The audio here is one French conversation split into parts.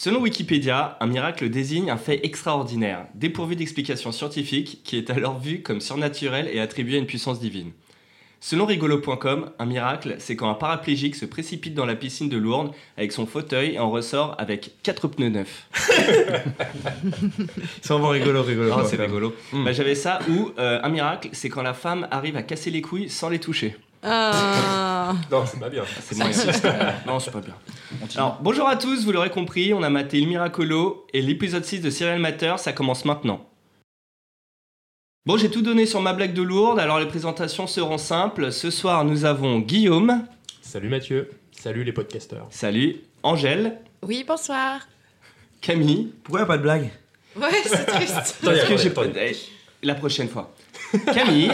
Selon Wikipédia, un miracle désigne un fait extraordinaire, dépourvu d'explication scientifique, qui est alors vu comme surnaturel et attribué à une puissance divine. Selon rigolo.com, un miracle, c'est quand un paraplégique se précipite dans la piscine de Lourdes avec son fauteuil et en ressort avec 4 pneus neufs. C'est vraiment rigolo, rigolo. Oh, c'est rigolo. Mm. Bah, J'avais ça, ou euh, un miracle, c'est quand la femme arrive à casser les couilles sans les toucher. Ah. Non, c'est pas bien. C'est moyen. non, c'est pas bien. Alors, bonjour à tous, vous l'aurez compris, on a maté Il Miracolo et l'épisode 6 de Serial Matter, ça commence maintenant. Bon, j'ai tout donné sur ma blague de Lourdes, alors les présentations seront simples. Ce soir, nous avons Guillaume, Salut Mathieu. Salut les podcasteurs. salut, Angèle, Oui, bonsoir. Camille, Pourquoi y a pas de blague? Ouais, c'est triste. Parce que j'ai pas- eh, la prochaine fois. Camille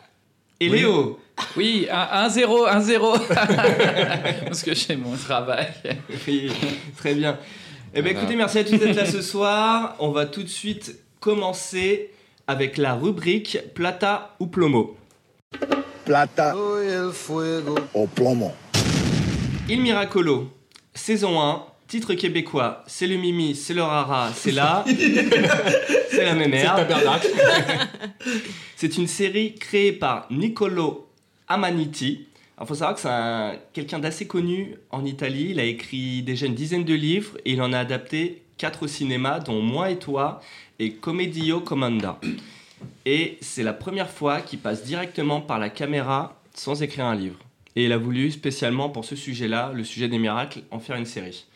et Léo. Oui, 1-0, 1-0. Parce que j'ai mon travail. Oui, très bien. Eh bien, Voilà. écoutez, merci à tous d'être là ce soir. On va tout de suite commencer avec la rubrique Plata ou Plomo. plata o plomo. Il Miracolo, saison 1, titre québécois, c'est le Mimi, c'est le Rara, c'est là. c'est la même C'est une série créée par Niccolo Amaniti. Il faut savoir que c'est un- quelqu'un d'assez connu en Italie. Il a écrit déjà une dizaine de livres et il en a adapté quatre au cinéma, dont Moi et toi et Commedio Comanda. Et c'est la première fois qu'il passe directement par la caméra sans écrire un livre. Et il a voulu spécialement pour ce sujet-là, le sujet des miracles, en faire une série.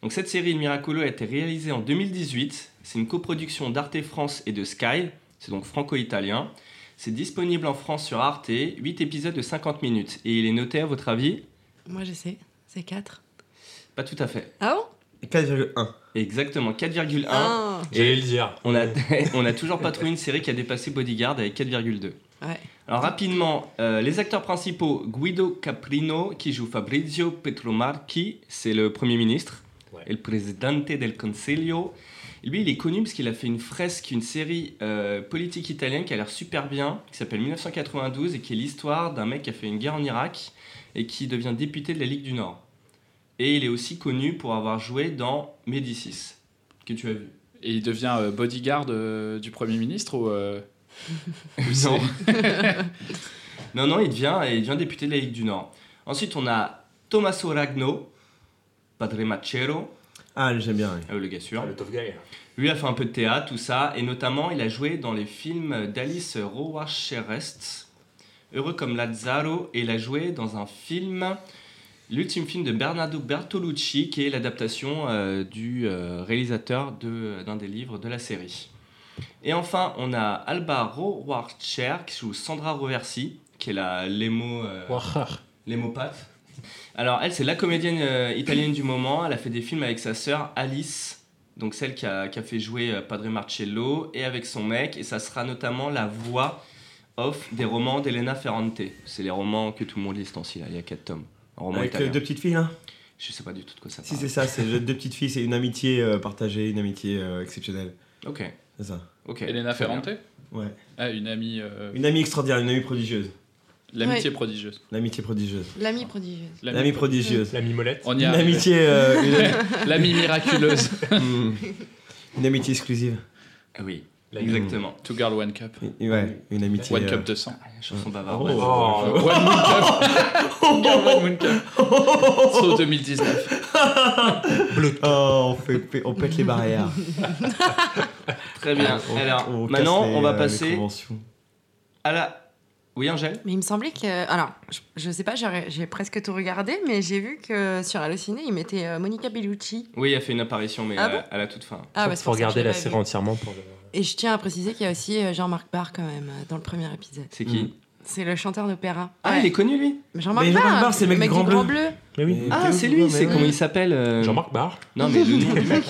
Donc cette série Miracolo a été réalisée en 2018. C'est une coproduction d'Arte France et de Sky. C'est donc franco-italien. C'est disponible en France sur Arte, 8 épisodes de 50 minutes. Et il est noté, à votre avis? Moi, je sais. C'est 4. Pas tout à fait. Ah bon? 4,1. Exactement, 4,1. Ah. J'allais le dire. On a, on a toujours pas trouvé une série qui a dépassé Bodyguard avec 4,2. Ouais. Alors rapidement, euh, les acteurs principaux, Guido Caprino qui joue Fabrizio Petromarchi, c'est le Premier ministre, Ouais. et le Presidente del Consiglio. Lui, il est connu parce qu'il a fait une fresque, une série euh, politique italienne qui a l'air super bien, qui s'appelle 1992 et qui est l'histoire d'un mec qui a fait une guerre en Irak et qui devient député de la Ligue du Nord. Et il est aussi connu pour avoir joué dans Médicis, que tu as vu. Et il devient euh, bodyguard euh, du Premier ministre ou. Non. non, non, il devient, il devient député de la Ligue du Nord. Ensuite, on a Tommaso Ragno, Padre Macero, Ah, j'aime bien. oui. euh, le gars sûr. Ah, le tough guy. Lui a fait un peu de théâtre, tout ça, et notamment, il a joué dans les films d'Alice Rohrwacherest, Heureux comme Lazzaro, et il a joué dans un film, l'ultime film de Bernardo Bertolucci, qui est l'adaptation euh, du euh, réalisateur de- d'un des livres de la série. Et enfin, on a Alba Rohrwacher, qui joue Sandra Roversi, qui est la l'émo... euh, L'hémopathe. Alors, elle, c'est la comédienne euh, italienne du moment. Elle a fait des films avec sa sœur Alice, donc celle qui a, qui a fait jouer euh, Padre Marcello, et avec son mec. Et ça sera notamment la voix off des romans d'Elena Ferrante. C'est les romans que tout le monde lit ce temps-ci, là. Il y a quatre tomes. Un roman Avec euh, italien. deux petites filles là Je sais pas du tout de quoi ça Si, parle. c'est ça, c'est deux petites filles, c'est une amitié euh, partagée, une amitié euh, exceptionnelle. Ok, C'est ça. ok. Elena. Ferrante? Ouais. Ah, une amie. euh, Une amie extraordinaire, une amie prodigieuse. L'amitié prodigieuse. L'amitié prodigieuse. L'amie prodigieuse. L'amie prodigieuse. La mimolette. On y Une a amitié. euh, L'amie miraculeuse. une... Une amitié exclusive. Ah oui, La exactement. Two Girl One Cup. Ouais, une amitié. One euh, Cup de sang. Chanson bavarde. Oh. Oh, One Moon Cup. Two Girl One Moon Cup. Saut 2019. Oh, on, fait, on pète les barrières. Très bien. On- Alors, on casse maintenant, les, on va euh, passer à la... Oui, Angèle Mais il me semblait que. Alors, je, je sais pas, j'ai presque tout regardé, mais j'ai vu que sur Allociné, ils mettaient euh, Monica Bellucci. Oui, elle fait une apparition, mais Ah à, bon à la toute fin. Ah, bah, pour regarder la série vu. entièrement pour le. Et je tiens à préciser qu'il y a aussi euh, Jean-Marc Barr quand même euh, dans le premier épisode. C'est qui Mm. C'est le chanteur d'opéra. Ah, Ouais. il est connu, lui Mais Jean-Marc Mais Jean-Marc Barr, Barr, c'est le mec du Grand Grand Bleu. Bleu. Mais oui. Mais- Ah, c'est lui, c'est comment ouais. il s'appelle euh, Jean-Marc Barr. Non, mais le nom du mec.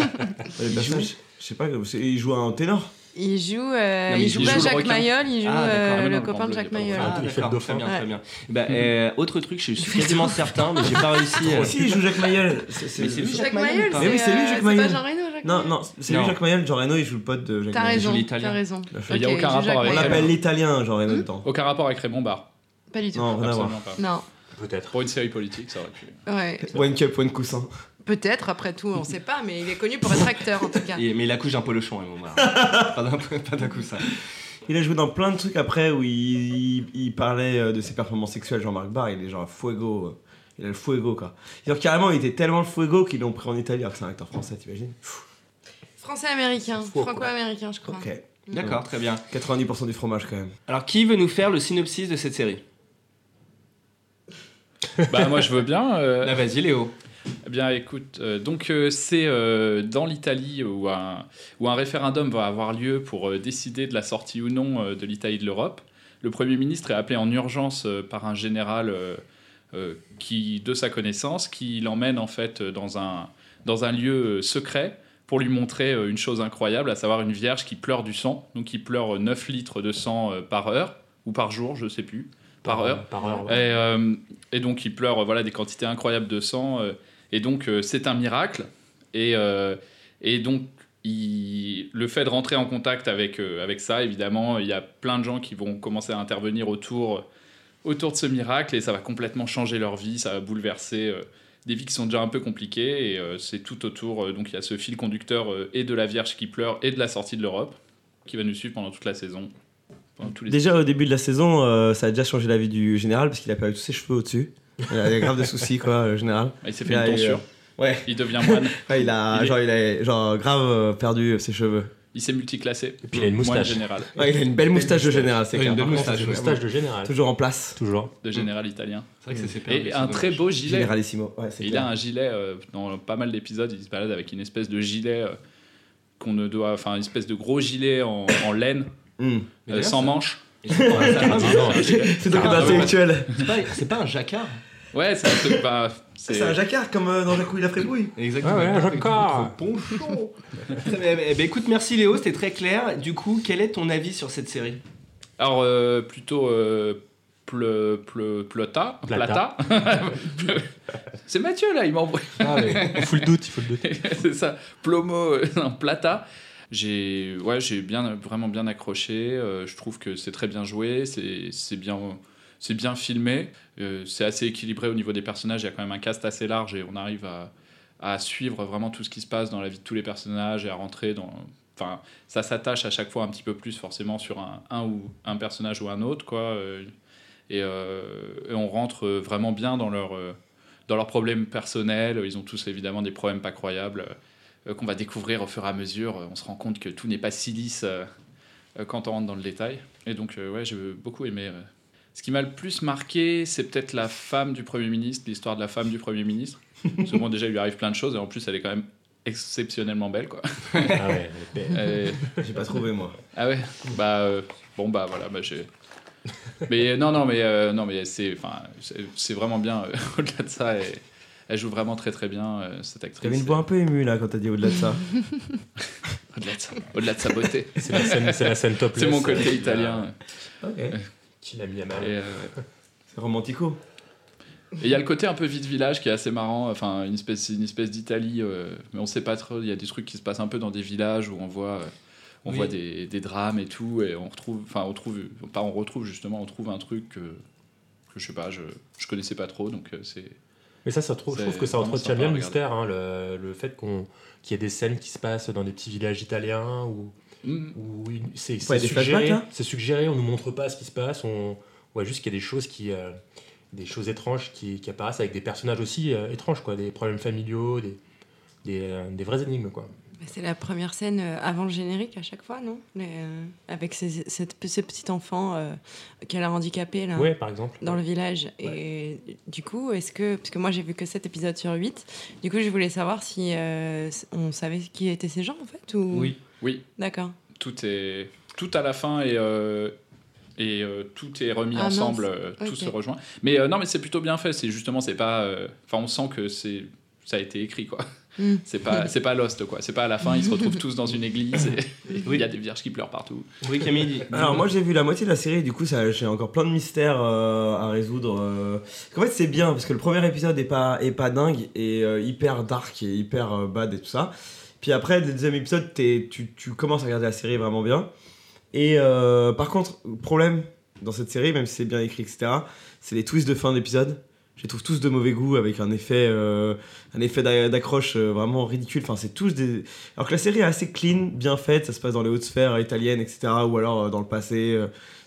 Je sais pas, il joue un ténor. Il joue, euh, Non, il il joue pas Jacques. Mayol, il joue Ah, euh, Ah, mais non, le le copain de Jacques Mayol. Ah, il fait le d'accord, dauphin. très bien, très Ouais. bien. Bah, euh, autre truc, je suis quasiment certain, mais j'ai pas réussi. euh, Si, il joue Jacques Mayol. C'est- c'est- c'est lui, c'est- Jacques Jacques Mayol, Mais oui, c'est lui, euh, Jacques c'est Mayol. pas Jean Reno, Jacques Non, Mayol non, c'est Non. lui Jacques Mayol. Jean Reno, il joue le pote de Jacques T'as Mayol. raison, t'as raison. Il a fait- Il y a aucun rapport Jacques avec On l'appelle l'italien, Jean Reno, dedans. Aucun rapport avec Raymond Barre. Pas du tout. Non, rien à voir. Absolument pas. Non, Peut-être. Pour une série politique, ça aurait pu. ouais. One cup, one coussin. Peut-être, après tout, on sait pas, mais il est connu pour être acteur en tout cas. Et- mais il accouche d'un polochon, bon, voilà. pas d'un pas d'un coup ça. Il a joué dans plein de trucs après où il, il- il parlait euh, de ses performances sexuelles. Jean-Marc Barr, il est genre fuego. euh, Il a le fuego quoi. Genre carrément, il était tellement le fuego qu'ils l'ont pris en Italie alors que c'est un acteur français, t'imagines? Français-américain, franco-américain, je crois. Ok. D'accord, très bien. 90% du fromage quand même. Alors, qui veut nous faire le synopsis de cette série? Bah, moi, je veux bien. euh, Là, vas-y, Léo. Eh bien, écoute, euh, donc euh, c'est euh, dans l'Italie où un, où un référendum va avoir lieu pour décider de la sortie ou non de l'Italie de l'Europe. Le Premier ministre est appelé en urgence par un général qui, de sa connaissance, qui l'emmène en fait dans un, dans un lieu secret pour lui montrer une chose incroyable, à savoir une vierge qui pleure du sang, donc qui pleure euh, 9 litres de sang par heure, ou par jour, je sais plus, par heure. Par heure. Et, ouais. et donc, il pleure voilà, des quantités incroyables de sang. Et donc, euh, c'est un miracle. Et, euh, et donc, il- le fait de rentrer en contact avec, euh, avec ça, évidemment, il y a plein de gens qui vont commencer à intervenir autour, autour de ce miracle. Et ça va complètement changer leur vie. Ça va bouleverser des vies qui sont déjà un peu compliquées. Et euh, c'est tout autour. euh, donc, il y a ce fil conducteur euh, et de la Vierge qui pleure et de la sortie de l'Europe qui va nous suivre pendant toute la saison. Pendant tous les Déjà au début de la saison, ça a déjà changé la vie du général parce qu'il a perdu tous ses cheveux au-dessus. Il a, il a grave de soucis quoi, le général. Ah, Il s'est fait une tonsure. Ouais. Il devient moine. Ouais, il a, Il est- genre, il a genre, grave euh, perdu ses cheveux. Il s'est multiclassé. Et puis il a une Moine moustache. général. Ouais, il a une belle moustache de général, c'est clair. une belle moustache, c'est ouais. Moustache de général. Toujours en place. Toujours. de général italien. C'est vrai que perdu. Et c'est un très beau gilet. Généralissimo. Ouais, c'est il clair. a un gilet, euh, dans pas mal d'épisodes, il se balade avec une espèce de gilet euh, qu'on ne doit. Enfin, une espèce de gros gilet en, en laine. Mais euh, sans manches. C'est donc Ah, intellectuel. C'est pas, c'est pas un jacquard Ouais, c'est un truc. bah, c'est- un jacquard comme euh, dans Jacouille la frébouille. Exactement. Ouais, ouais, un jacquard. Ponchon. Eh ben, écoute, merci Léo, c'était très clair. Du coup, quel est ton avis sur cette série? Alors, euh, plutôt. Euh, ple, ple, plota. Plata. Plata. c'est Mathieu, là, il m'envoie. Ah, il faut le doute, il faut le doute. c'est ça, Plomo euh, en plata. J'ai ouais, j'ai bien vraiment bien accroché. euh, je trouve que c'est très bien joué, c'est c'est bien c'est bien filmé, euh, c'est assez équilibré au niveau des personnages. Il y a quand même un cast assez large et on arrive à, suivre vraiment tout ce qui se passe dans la vie de tous les personnages et à rentrer dans. Enfin, ça s'attache à chaque fois un petit peu plus forcément sur un, ou un personnage ou un autre, quoi. euh, et, euh, et on rentre vraiment bien dans leur dans leurs problèmes personnels. Ils ont tous évidemment des problèmes pas croyables qu'on va découvrir au fur et à mesure. On se rend compte que tout n'est pas si lisse quand on rentre dans le détail. Et donc, euh, ouais, j'ai beaucoup aimé. Ce qui m'a le plus marqué, c'est peut-être la femme du Premier ministre, l'histoire de la femme du Premier ministre. Parce que bon, déjà, il lui arrive plein de choses et en plus, elle est quand même exceptionnellement belle, quoi. Ah ouais, mais- Euh, J'ai pas trouvé moi. ah ouais? Bah, euh, bon, bah voilà, bah, j'ai. Mais non, non, mais, euh, non, mais c'est, enfin, c'est vraiment bien. euh, Au-delà de ça, elle, elle joue vraiment très très bien, cette actrice. T'avais une voix un peu émue là quand t'as dit au-delà de ça. Au-delà de, ça- au-delà de sa beauté. c'est la scène, c'est la scène top. C'est mon côté italien. ok. Qui l'a mis à mal. Et euh, C'est romantico. et il y a le côté un peu vide village qui est assez marrant, enfin une espèce, une espèce d'Italie, euh, mais on sait pas trop. Il y a des trucs qui se passent un peu dans des villages où on voit, euh, on Oui. voit des, des drames et tout, et on retrouve, enfin on trouve, pas on retrouve justement, on trouve un truc que, que je sais pas, je, je connaissais pas trop, donc euh, c'est. Mais ça, ça trouve, je trouve que ça entretient bien le mystère, hein, le, le fait qu'on qu'il y ait des scènes qui se passent dans des petits villages italiens où, Mm. où il- c'est Ouais, suggéré, c'est suggéré, on nous montre pas ce qui se passe, on voit juste qu'il y a des choses qui, euh, des choses étranges qui, qui apparaissent avec des personnages aussi euh, étranges, quoi, des problèmes familiaux, des, des, euh, des vraies énigmes, quoi. Bah, C'est la première scène euh, avant le générique à chaque fois, non? Les, euh, Avec ces- cette, ce petit enfant euh, qu'elle a handicapé là, Ouais, par exemple. dans le village. Et du coup, est-ce que. Parce que moi j'ai vu que 7 épisodes sur 8, du coup je voulais savoir si euh, on savait qui étaient ces gens en fait ou... Oui. Oui, D'accord. tout est tout à la fin et euh, et euh, tout est remis Ah, ensemble, euh, tout se rejoint. Mais euh, non, mais c'est plutôt bien fait. C'est justement, c'est pas. euh, Enfin, on sent que c'est ça a été écrit quoi. Mm. C'est pas c'est pas Lost quoi. C'est pas à la fin ils se retrouvent tous dans une église et il y a des vierges qui pleurent partout. Oui, Camille. Alors moi j'ai vu la moitié de la série, du coup ça- j'ai encore plein de mystères euh, à résoudre. euh. En fait c'est bien parce que le premier épisode est pas, est pas dingue et euh, hyper dark et hyper euh, bad et tout ça. Puis après le deuxième épisode t'es- tu, tu commences à regarder la série vraiment bien. Et euh, par contre, problème dans cette série, même si c'est bien écrit etc, c'est les twists de fin d'épisode. Je les trouve tous de mauvais goût avec un effet, euh, un effet d'a- d'accroche euh, vraiment ridicule. Enfin, c'est tous des. Alors que la série est assez clean, bien faite, ça se passe dans les hautes sphères italiennes, etc. Ou alors euh, dans le passé.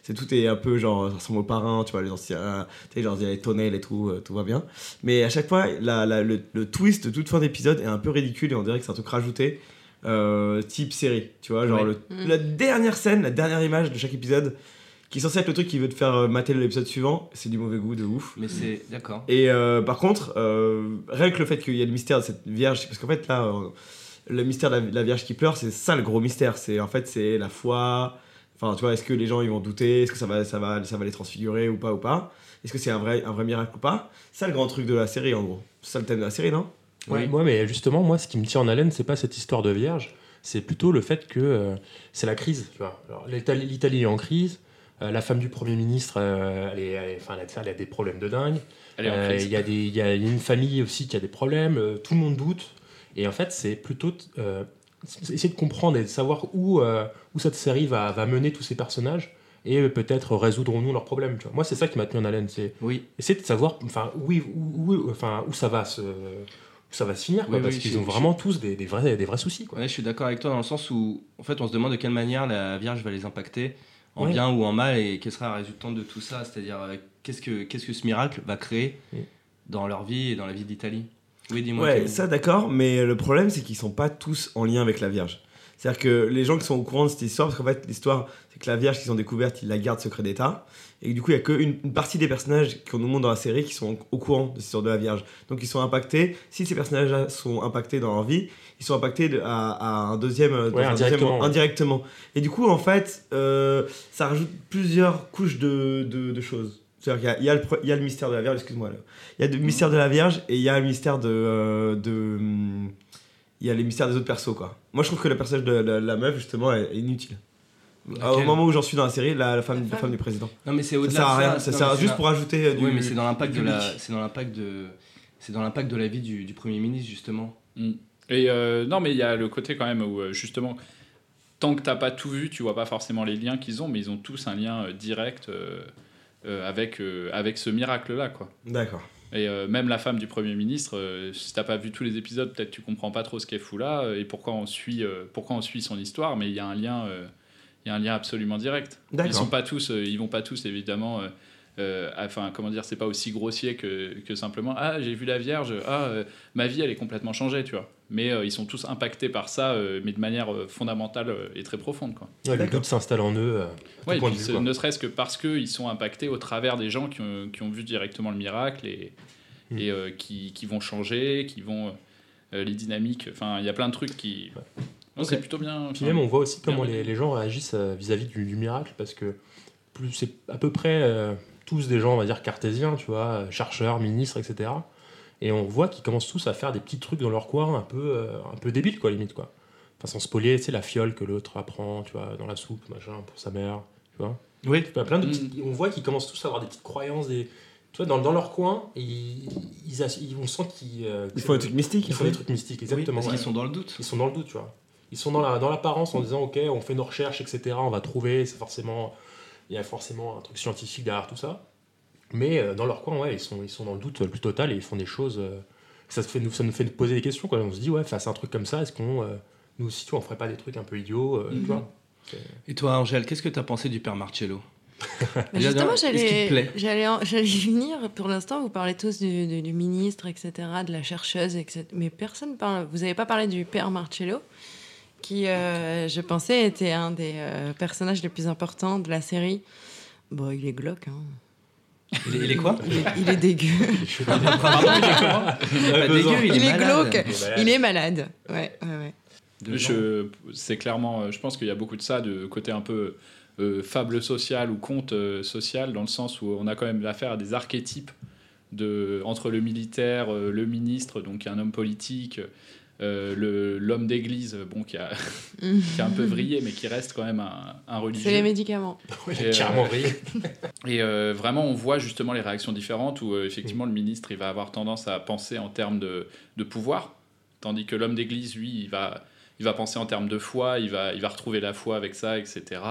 c'est tout est un peu genre, ça ressemble aux parrains, tu vois, les anciens, tu sais, genre il y a les tonnelles et tout, tout va bien. Mais à chaque fois, la, la- le, le twist de toute fin d'épisode est un peu ridicule et on dirait que c'est un truc rajouté, euh, type série, tu vois, genre Ouais. le- Mm. la dernière scène, la dernière image de chaque épisode, qui est censé être le truc qui veut te faire euh, mater l'épisode suivant, c'est du mauvais goût de ouf. Mais c'est. D'accord. Et euh, par contre, euh, rien que le fait qu'il y ait le mystère de cette vierge, parce qu'en fait là, euh, le mystère de la, la vierge qui pleure, c'est ça le gros mystère. C'est en fait c'est la foi. Enfin, tu vois, est-ce que les gens ils vont douter? Est-ce que ça va, ça va, ça va les transfigurer ou pas ou pas? Est-ce que c'est un vrai, un vrai miracle ou pas? C'est ça le grand truc de la série en gros. C'est ça le thème de la série, non? Ouais, moi, mais justement, moi, ce qui me tient en haleine, c'est pas cette histoire de vierge, c'est plutôt le fait que euh, c'est la crise. Tu vois. Alors, l'Italie, l'Italie est en crise. Euh, la femme du Premier ministre, euh, elle, est, elle, est- enfin, elle a- elle a des problèmes de dingue. Euh. Il y, a des- il y a une famille aussi qui a des problèmes. euh, tout le monde doute. Et en fait, c'est plutôt euh, essayer de comprendre et de savoir où, euh, où cette série va, va mener tous ces personnages et euh, peut-être résoudrons-nous leurs problèmes. Tu vois. Moi, c'est ça qui m'a tenu en haleine. C'est Oui. essayer de savoir enfin, où, où, où- enfin, où ça va se, ça va se finir. quoi, Oui, parce oui, qu'ils ont vraiment tous des, des vrais, des vrais soucis. Quoi. Ouais, je suis d'accord avec toi dans le sens où, en fait, on se demande de quelle manière la Vierge va les impacter, en bien ou en mal, et quelle sera la résultante de tout ça? C'est-à-dire, euh, qu'est-ce que, qu'est-ce que ce miracle va créer dans leur vie et dans la vie d'Italie? Oui, dis-moi. Ouais, ça d'accord, mais le problème c'est qu'ils sont pas tous en lien avec la Vierge. C'est-à-dire que les gens qui sont au courant de cette histoire, parce qu'en fait l'histoire c'est que la Vierge qu'ils ont découverte, ils la gardent secret d'État, et du coup il y a qu'une une partie des personnages qu'on nous montre dans la série qui sont au courant de cette histoire de la Vierge. Donc ils sont impactés, si ces personnages sont impactés dans leur vie, ils sont impactés de- à, à un deuxième, Ouais, un deuxième- indirectement, ouais. indirectement. Et du coup en fait, euh, ça rajoute plusieurs couches de, de- de choses. C'est-à-dire qu'il y y, a le pro- il y a le mystère de la Vierge, excuse-moi. Il y a le mystère de la Vierge et il y a le mystère de. euh, de hum, il y a les mystères des autres persos, quoi. Moi, je trouve que le personnage de la, la meuf, justement, est, est inutile. Ah, Au moment où j'en suis dans la série, la, la femme, La la femme. du président. Non, mais c'est Ça au-delà sert à de rien, ça Non, sert juste la- pour ajouter euh, du. Oui, mais c'est dans l'impact de la, c'est dans l'impact de, c'est dans l'impact de la vie du, du premier ministre justement. Et euh, non, mais il y a le côté quand même où euh, justement, tant que t'as pas tout vu, tu vois pas forcément les liens qu'ils ont, mais ils ont tous un lien direct euh, euh, avec, euh, avec ce miracle-là, quoi. D'accord. Et euh, même la femme du Premier ministre, euh, si t'as pas vu tous les épisodes, peut-être tu comprends pas trop ce qu'elle fout là euh, et pourquoi on suit, pourquoi on suit son histoire, mais il y a un lien, il y a un lien absolument direct. Ils sont pas tous, ils vont pas tous évidemment. Euh, euh, enfin, comment dire, c'est pas aussi grossier que, que simplement ah j'ai vu la Vierge, ah euh, ma vie elle est complètement changée, tu vois. Mais euh, ils sont tous impactés par ça, mais de manière fondamentale et très profonde, quoi. Ouais, le doute s'installe en eux. Ouais, point puis de vue, c'est- quoi. ne serait-ce que parce qu'ils sont impactés au travers des gens qui ont, qui ont vu directement le miracle et, Mm. et euh, qui, qui vont changer, qui vont. les dynamiques, enfin, il y a plein de trucs qui. Non. C'est plutôt bien. Puis même, on voit aussi comment les, les gens réagissent vis-à-vis du, du miracle, parce que plus c'est à peu près euh, tous des gens, on va dire, cartésiens, tu vois, euh, chercheurs, ministres, etc. Et on voit qu'ils commencent tous à faire des petits trucs dans leur coin, un peu, euh, un peu débiles, quoi, limite, quoi. Enfin, sans spoiler, tu sais, la fiole que l'autre apprend, tu vois, dans la soupe, machin, pour sa mère, tu vois. Oui. Plein de Mm. petites- On voit qu'ils commencent tous à avoir des petites croyances, des... Tu vois, dans, dans leur coin, ils, ils, ass- ils- on sent qu'ils... euh, Ils font des trucs mystiques. ils font des trucs mystiques, exactement. parce ouais. qu'ils sont dans le doute. Ils sont dans le doute, tu vois. Ils sont dans la dans l'apparence en disant ok, on fait nos recherches, etc. On va trouver, c'est forcément il y a forcément un truc scientifique derrière tout ça. Mais euh, dans leur coin, ouais, ils sont ils sont dans le doute le plus total et ils font des choses. euh, ça se fait nous ça nous fait nous poser des questions quoi. On se dit ouais, face à un truc comme ça, est-ce qu'on euh, nous aussi tu vois, on ferait pas des trucs un peu idiots, euh, tu vois Et toi, Angèle, qu'est-ce que t'as pensé du père Marcello? Déjà, justement, j'allais, j'allais, en- j'allais y venir. Pour l'instant, vous parlez tous du, du- du ministre, etc., de la chercheuse, etc. Mais personne parle. Vous n'avez pas parlé du père Marcello, qui, euh, je pensais, était un des euh, personnages les plus importants de la série. Bon, il est glauque. Hein. il, est, il est quoi Il est, il est dégueu. Pardon, il est comment Il est pas dégueu, il, est malade. glauque. Il est malade. Ouais, ouais, ouais. Je, c'est clairement, euh, je pense qu'il y a beaucoup de ça, de côté un peu euh, fable sociale ou conte euh, social, dans le sens où on a quand même affaire à des archétypes de, entre le militaire, euh, le ministre, donc un homme politique, euh, le, l'homme d'église, bon, qui a, qui a un peu vrillé, mais qui reste quand même un, un religieux. C'est les médicaments. Il Et, a carrément brillé. Et euh, vraiment, on voit justement les réactions différentes où euh, effectivement le ministre il va avoir tendance à penser en termes de, de pouvoir, tandis que l'homme d'église, lui, il va, il va penser en termes de foi, il va, il va retrouver la foi avec ça, etc.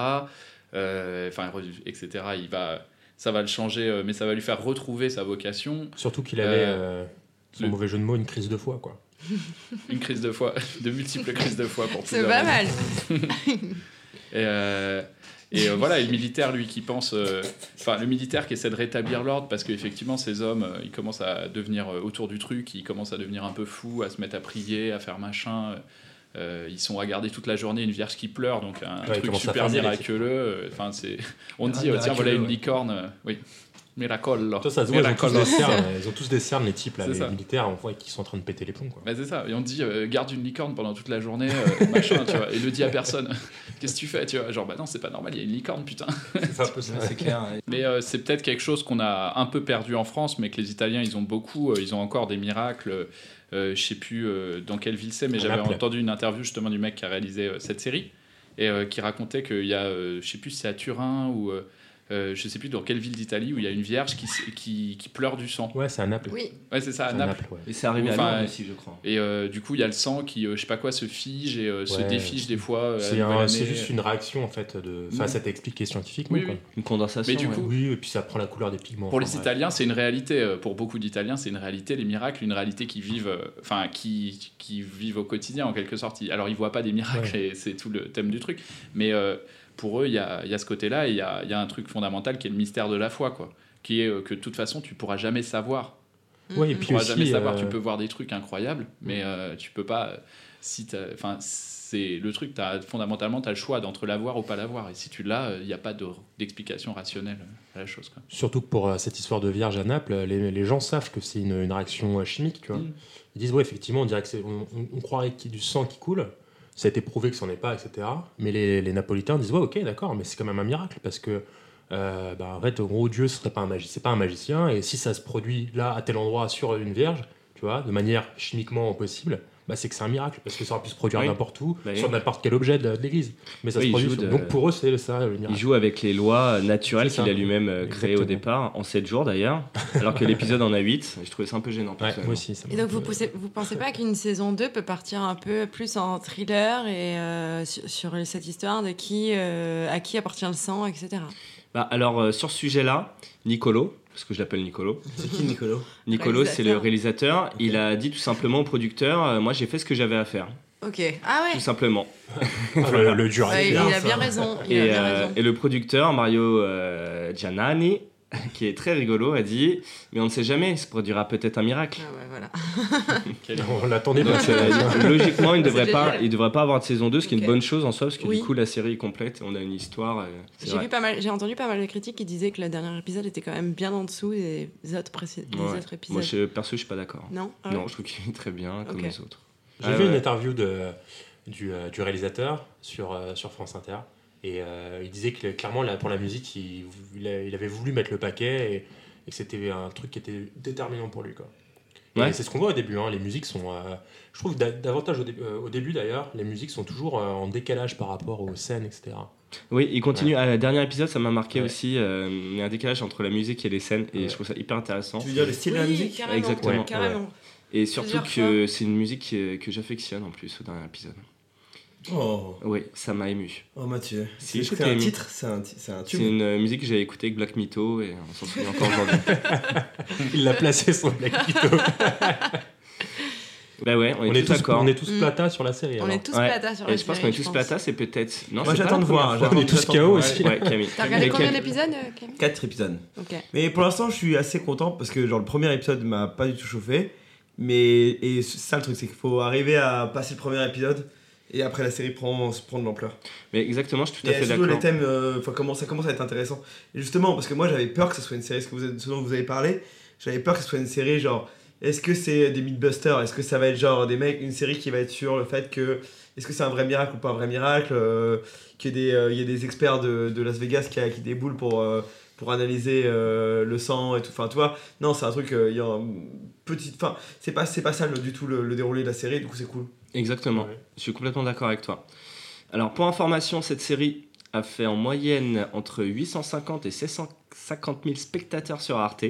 Euh, Enfin, etc. Il va ça va le changer, euh, mais ça va lui faire retrouver sa vocation. Surtout qu'il avait, Euh, euh, sans le- mauvais jeu de mots, une crise de foi, quoi. Une crise de foi, de multiples crises de foi pour C'est plusieurs pas raisons. mal. Et, euh, et euh, voilà, et le militaire, lui, qui pense. euh, Enfin, le militaire qui essaie de rétablir l'ordre parce qu'effectivement, ces hommes, euh, ils commencent à devenir euh, autour du truc, ils commencent à devenir un peu fous, à se mettre à prier, à faire machin. euh, ils sont à garder toute la journée une vierge qui pleure, donc un ils truc super miraculeux. euh, Enfin, c'est. On dit, Ah, euh, tiens, voilà une ouais. licorne. euh, oui. Miracle. Toi, ça se voit, ils ont tous des cernes, ils ont tous des cernes, les types, là, les ça. militaires, on voit qu'ils sont en train de péter les plombs, quoi. Bah, c'est ça, et on dit euh, garde une licorne pendant toute la journée, euh, machin, tu vois, et le dit à personne. Qu'est-ce que tu fais, tu vois Genre, bah non, c'est pas normal, il y a une licorne, putain. C'est un peu ça. Ouais, c'est clair. Mais euh, c'est peut-être quelque chose qu'on a un peu perdu en France, mais que les Italiens, ils ont beaucoup, euh, ils ont encore des miracles. Euh, je sais plus euh, dans quelle ville c'est, mais j'avais entendu une interview justement du mec qui a réalisé euh, cette série et euh, qui racontait qu'il y a, euh, je sais plus si c'est à Turin ou euh, je sais plus dans quelle ville d'Italie où il y a une vierge qui, qui, qui pleure du sang. Ouais, c'est à Naples. Oui. Ouais, c'est ça, à à Naples. Naples, ouais. Et c'est arrivé à Enfin, Lourdes aussi, je crois. Et euh, du coup, il y a le sang qui, euh, je sais pas quoi, se fige et euh, se défige des fois. euh, à C'est un- juste une réaction, en fait, de... Enfin, Mm. ça t'est expliqué scientifiquement, Oui, quoi. oui. Une condensation. Mais du ouais. coup- Oui, et puis ça prend la couleur des pigments. Pour les enfin. Italiens, c'est une réalité. Pour beaucoup d'Italiens, c'est une réalité. Les miracles, une réalité qui vivent, euh, enfin, qui, qui vivent au quotidien en quelque sorte. Alors, ils voient pas des miracles et c'est tout le thème du truc. Mais euh, pour eux, il y a, il y a ce côté-là et il y a, il y a un truc fondamental qui est le mystère de la foi, quoi. Qui est euh, que de toute façon, tu pourras jamais savoir. Ouais, et Mhm. Tu puis pourras aussi, jamais savoir. euh, Tu peux voir des trucs incroyables, mais euh, tu peux pas. euh, Si t'as- enfin, c'est le truc. As, fondamentalement, tu as le choix d'entre l'avoir ou pas l'avoir. Et si tu l'as, euh, il n'y a pas de- d'explication rationnelle à la chose. Quoi. Surtout que pour euh, cette histoire de vierge à Naples, les, les gens savent que c'est une, une réaction chimique, tu vois. Mm. Ils disent, ouais, effectivement, on dirait que c'est. On, on- on croirait qu'il y a du sang qui coule. Ça a été prouvé que c'en est pas, etc. Mais les, les Napolitains disent, ouais, ok, d'accord, mais c'est quand même un miracle parce que. euh, bah, en fait, en gros, Dieu serait pas un pas un magicien, et si ça se produit là, à tel endroit, sur une vierge, tu vois, de manière chimiquement possible, bah, c'est que c'est un miracle, parce que ça aurait pu se produire Oui. n'importe où, Bah oui. sur n'importe quel objet de, de l'église. Mais ça Oui, se il produit. de- Donc pour eux, c'est ça le Il miracle. joue avec les lois naturelles qu'il a lui-même euh, créées au départ, en 7 jours d'ailleurs, alors que l'épisode en a 8. Je trouvais ça un peu gênant. Ouais, moi aussi. ça Et donc, vous, pensez, vous pensez pas qu'une saison 2 peut partir un peu plus en thriller et euh, sur, sur cette histoire de qui, euh, à qui appartient le sang, etc. Bah, alors, euh, sur ce sujet-là, Nicolo, parce que je l'appelle Nicolo, C'est qui Nicolo Nicolo, c'est le réalisateur, il a dit tout simplement au producteur euh, Moi, j'ai fait ce que j'avais à faire, Ok. Ah tout ouais. simplement. Ah, le, le dur. Ouais, il, a ça. bien raison. Il a Et, bien euh, raison. et le producteur, Mario euh, Giannani, qui est très rigolo, a dit Mais on ne sait jamais, il se produira peut-être un miracle. Ah ouais, voilà. On l'attendait Donc, pas. euh, logiquement, il ne devrait pas, il devrait pas avoir de saison 2, ce qui est une bonne chose en soi, parce que Oui. du coup, la série est complète, on a une histoire. euh, J'ai vrai. vu pas mal, j'ai entendu pas mal de critiques qui disaient que le dernier épisode était quand même bien en dessous des autres, des Ouais. autres épisodes. Moi, je, perso, je suis pas d'accord. Non? Ah ouais. Non, je trouve qu'il est très bien, comme les autres. J'ai Ah vu une interview de, du, euh, du réalisateur sur, euh, sur France Inter. Et euh, il disait que clairement, là, pour la musique, il, il a- il avait voulu mettre le paquet et, et que c'était un truc qui était déterminant pour lui. Quoi. Et Ouais. C'est ce qu'on voit au début. hein, les musiques sont. euh, je trouve da- davantage au, dé- euh, au début d'ailleurs, les musiques sont toujours euh, en décalage par rapport aux scènes, etc. Oui, il continue. À la dernière épisode, ça m'a marqué Ouais. aussi. il y a un décalage entre la musique et les scènes, et Ouais. je trouve ça hyper intéressant. Tu veux dire le style de la musique? carrément, Exactement. ouais, carrément. Et surtout que c'est une musique que, que j'affectionne en plus au dernier épisode. Oh, Oui, ça m'a ému. oh Mathieu. Si, je c'est un titre, c'est un, un C'est une euh, musique que j'avais écoutée avec Black Mytho et on s'en souvient encore aujourd'hui. Il l'a placé son Black Widow. bah ouais, on est, on, est tous d'accord. on est tous Mm. plata sur la série. On alors. est tous Ouais. plata sur la Et je pense qu'on série, est tous plata, c'est peut-être. Non, Moi j'attends de voir. On est tous KO de voir. aussi. Ouais, Camille. T'as regardé combien d'épisodes, euh, Camille? Quatre épisodes. Ok. Mais pour l'instant, je suis assez content parce que genre le premier épisode m'a pas du tout chauffé. Mais et ça le truc, c'est qu'il faut arriver à passer le premier épisode et après la série prend, prend de l'ampleur. Mais exactement, je suis tout à Et fait surtout d'accord. les thèmes, euh, comment ça commence à être intéressant. Et justement, parce que moi j'avais peur que ce soit une série, ce, que vous, ce dont vous avez parlé, j'avais peur que ce soit une série genre, est-ce que c'est des Mythbusters? Est-ce que ça va être genre des mecs, une série qui va être sur le fait que, est-ce que c'est un vrai miracle ou pas un vrai miracle euh, Qu'il y, euh, y ait des experts de, de Las Vegas qui, qui déboulent pour, euh, pour analyser euh, le sang et tout. Enfin, tu vois, non, c'est un truc, euh, il y a un petit. Enfin, c'est pas, c'est pas ça le- du tout le, le déroulé de la série, du coup c'est cool. Exactement. Ouais. Je suis complètement d'accord avec toi. Alors, pour information, cette série a fait en moyenne entre 850 et 750 000 spectateurs sur Arte,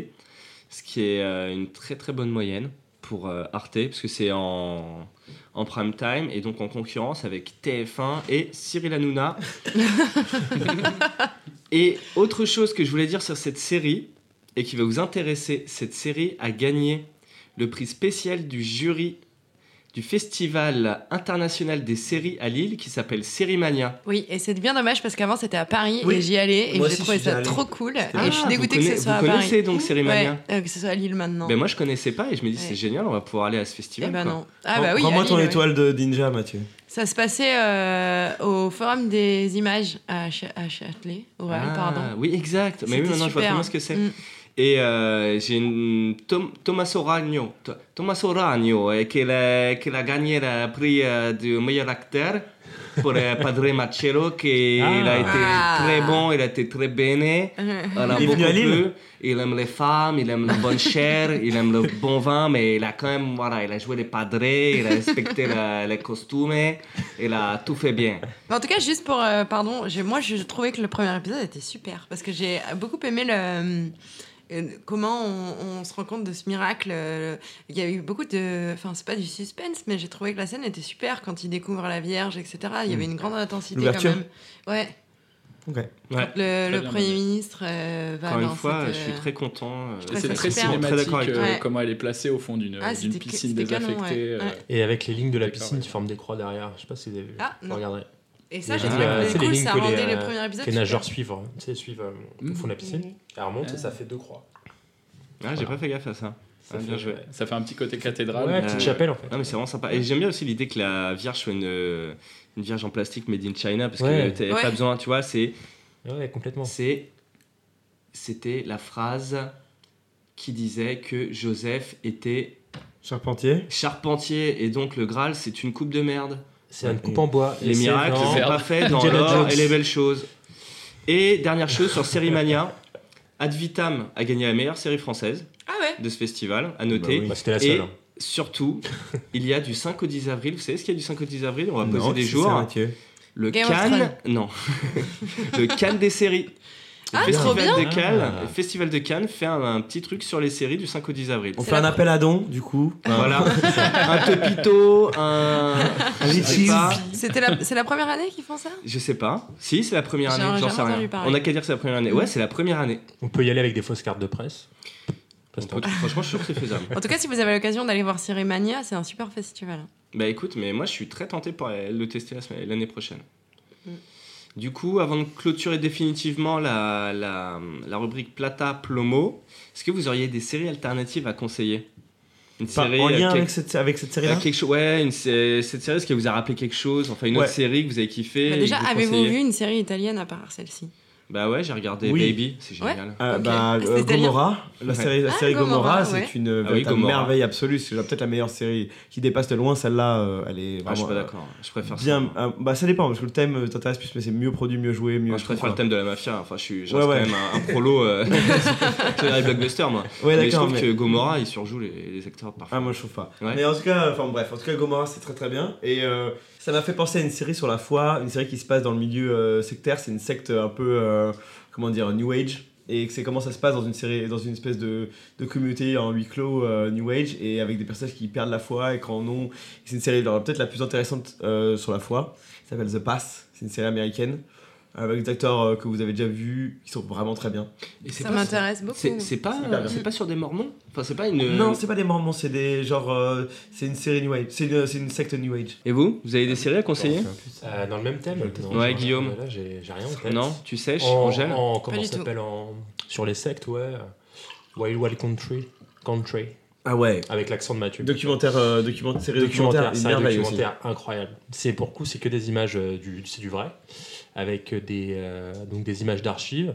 ce qui est euh, une très très bonne moyenne pour euh, Arte, parce que c'est en, en prime time et donc en concurrence avec TF1 et Cyril Hanouna. Et autre chose que je voulais dire sur cette série, et qui va vous intéresser, cette série a gagné le prix spécial du jury du Festival international des séries à Lille qui s'appelle Sérimania. Oui, et c'est bien dommage parce qu'avant c'était à Paris Oui. et j'y allais et j'ai trouvé ça trop cool. Ah, et je suis vous dégoûtée que ce soit vous à Paris. connaissez donc Sérimania Ouais, euh, que ce soit à Lille maintenant. Ben moi je connaissais pas et je me dis c'est génial, on va pouvoir aller à ce Eh festival. ben quoi. non. Ah bah oui. Prends-moi ton étoile de Ninja, Mathieu. Ça se passait euh, au Forum des images à, Ch- à Châtelet, au Real, Ah, pardon. Oui, exact. Mais oui, maintenant je vois très super. bien ce que c'est. Mm. Et euh, j'ai une Tom- Tommaso Ragno, To- Tommaso Ragno qui, a, qui a gagné le prix euh, du meilleur acteur pour euh, Padre Marcello, qui Ah. il a été Ah. très bon, il a été très bene. On a Il est. Il aime les femmes, il aime la bonne chair, il aime le bon vin, mais il a quand même, voilà, il a joué les padres, il a respecté la- les costumes, il a tout fait bien. En tout cas, juste pour. euh, pardon, j'ai- moi je trouvais que le premier épisode était super parce que j'ai beaucoup aimé le. Comment on, on se rend compte de ce miracle euh, Il y a eu beaucoup de. Enfin, c'est pas du suspense, mais j'ai trouvé que la scène était super quand il découvre la Vierge, etc. Il y avait une grande intensité quand même. Ouais, Ok. Ouais. le, le bien Premier ministre euh, va Encore dans une fois, cette, je suis euh, très content. euh, C'est très cinématique euh. Ouais. comment elle est placée au fond d'une Ah, piscine canon, désaffectée. ouais. euh, Ouais. Et avec les lignes de la piscine ouais. qui forment des croix derrière. Je sais pas si vous avez vu. Ah, Vous regarderez. Et ça, j'ai trouvé Ah, que c'est les cool, lignes ça que rendait les, le premier épisode. les nageurs suivent. hein. Tu sais, suivent euh, au fond de la piscine. Elle remonte et ça fait deux croix. Ah, j'ai pas fait gaffe à ça. Ça Ah, fait- bien joué. Ça fait un petit côté cathédrale. Ouais, euh, petite chapelle en fait. Non mais c'est vraiment sympa. Et j'aime bien aussi l'idée que la vierge soit une, euh, une vierge en plastique made in China parce Ouais. que t'as Ouais. pas besoin, tu vois, c'est Ouais, complètement. c'est c'était la phrase qui disait que Joseph était Charpentier. charpentier et donc le Graal c'est une coupe de merde. C'est une coupe en bois. et Les miracles c'est pas fait dans l'or et les belles choses. Et dernière chose sur Sérimania, Ad Vitam a gagné la meilleure série française Ah ouais de ce festival, à noter. Bah oui. Bah, C'était la Et seule. hein. surtout, il y a du 5 au 10 avril. Vous savez ce qu'il y a du 5 au 10 avril? On va poser Non, des c'est jours. ça. Le Game Cannes, non. le Cannes des séries. Le Ah, Festival trop bien. de Cannes, Ah. le Festival de Cannes fait un, un petit truc sur les séries du 5 au 10 avril. On fait un appel à don, du coup. Voilà, un Topito, un, C'était la, c'est la première année qu'ils font ça? Je sais pas. Si, c'est la première année, j'en sais rien. On n'a qu'à dire que c'est la première année. Ouais, c'est la première année. On peut y aller avec des fausses cartes de presse. Peut- franchement, je suis sûr que c'est faisable. En tout cas, si vous avez l'occasion d'aller voir Cyrimania, c'est un super festival. Bah écoute, mais moi je suis très tenté pour aller le tester la semaine- l'année prochaine. Mm. Du coup, avant de clôturer définitivement la, la, la rubrique Plata Plomo, est-ce que vous auriez des séries alternatives à conseiller? Une Pas série en euh, lien avec cette, avec cette série-là? Euh, quelque chose, ouais, une, cette série, est-ce qu'elle vous a rappelé quelque chose Enfin, une Ouais. autre série que vous avez kiffé Bah, déjà, avez-vous vu une série italienne à part celle-ci? Bah ouais, j'ai regardé Oui. Baby, c'est Ouais. génial. Euh, bah, Ah, euh. Gomorrah, la Ouais. série, la Ah, série Gomorrah, Gomorrah, ouais. c'est une Ah oui, véritable Gomorrah. merveille absolue. C'est peut-être la meilleure série qui dépasse de loin celle-là. euh, elle est Ah, je suis vraiment pas euh, d'accord, je préfère bien. ça. euh, bah ça dépend parce que le thème euh, t'intéresse plus, mais c'est mieux produit, mieux joué, mieux. Moi, je préfère le thème de la mafia, enfin je suis je Ouais, quand même un, un prolo euh, sur les blockbusters moi. Ouais, mais je d'accord. trouve mais- que Gomorrah il surjoue les, les acteurs parfois. Ah, moi je trouve pas. Ouais. Mais en tout cas, enfin bref, en tout cas, Gomorrah c'est très très bien. Et euh, ça m'a fait penser à une série sur la foi, une série qui se passe dans le milieu euh, sectaire. C'est une secte un peu, euh, comment dire, New Age. Et c'est comment ça se passe dans une série, dans une espèce de, communauté en huis clos euh, New Age et avec des personnages qui perdent la foi et qui en ont. C'est une série peut-être la plus intéressante sur la foi. Ça s'appelle The Pass. C'est une série américaine avec des acteurs euh, que vous avez déjà vus qui sont vraiment très bien. Et Ça m'intéresse beaucoup. C'est pas, c'est sur des mormons Enfin, c'est pas une. Non, c'est pas des mormons, c'est des genre, euh, c'est une série New Age, c'est une, secte New Age. Et vous Vous avez des séries à conseiller Euh, dans le même thème non, Ouais, Guillaume. Là, j'ai rien en tête. Non Tu sèches En, Angèle en- comment ça s'appelle en sur les sectes, ouais. Wild Wild Country, Country, Ah ouais. avec l'accent de Mathieu. Documentaire, euh, documentaire, série documentaire, incroyable. C'est pour coup, c'est que des images euh, du, c'est du vrai, avec des euh, donc des images d'archives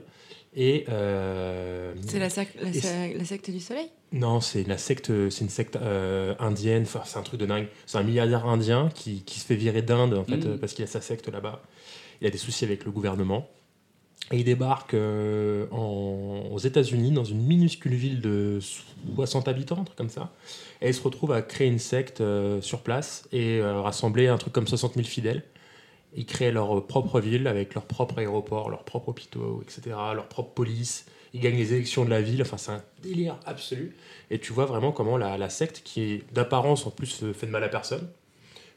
et euh, C'est la, sac- la, Et sa- la secte du soleil? Non, c'est la secte, c'est une secte euh, indienne. Enfin, c'est un truc de dingue. C'est un milliardaire indien qui, qui se fait virer d'Inde en fait euh, parce qu'il a sa secte là-bas. Il a des soucis avec le gouvernement et il débarque euh, en- aux États-Unis dans une minuscule ville de 60 habitants, un truc comme ça. Et il se retrouve à créer une secte euh, sur place et euh, rassembler un truc comme 60 000 fidèles. Ils créent leur propre ville avec leur propre aéroport, leurs propres hôpitaux, etc., leur propre police. Ils gagnent les élections de la ville. Enfin, c'est un délire absolu. Et tu vois vraiment comment la, la secte, qui est d'apparence en plus euh, fait de mal à personne,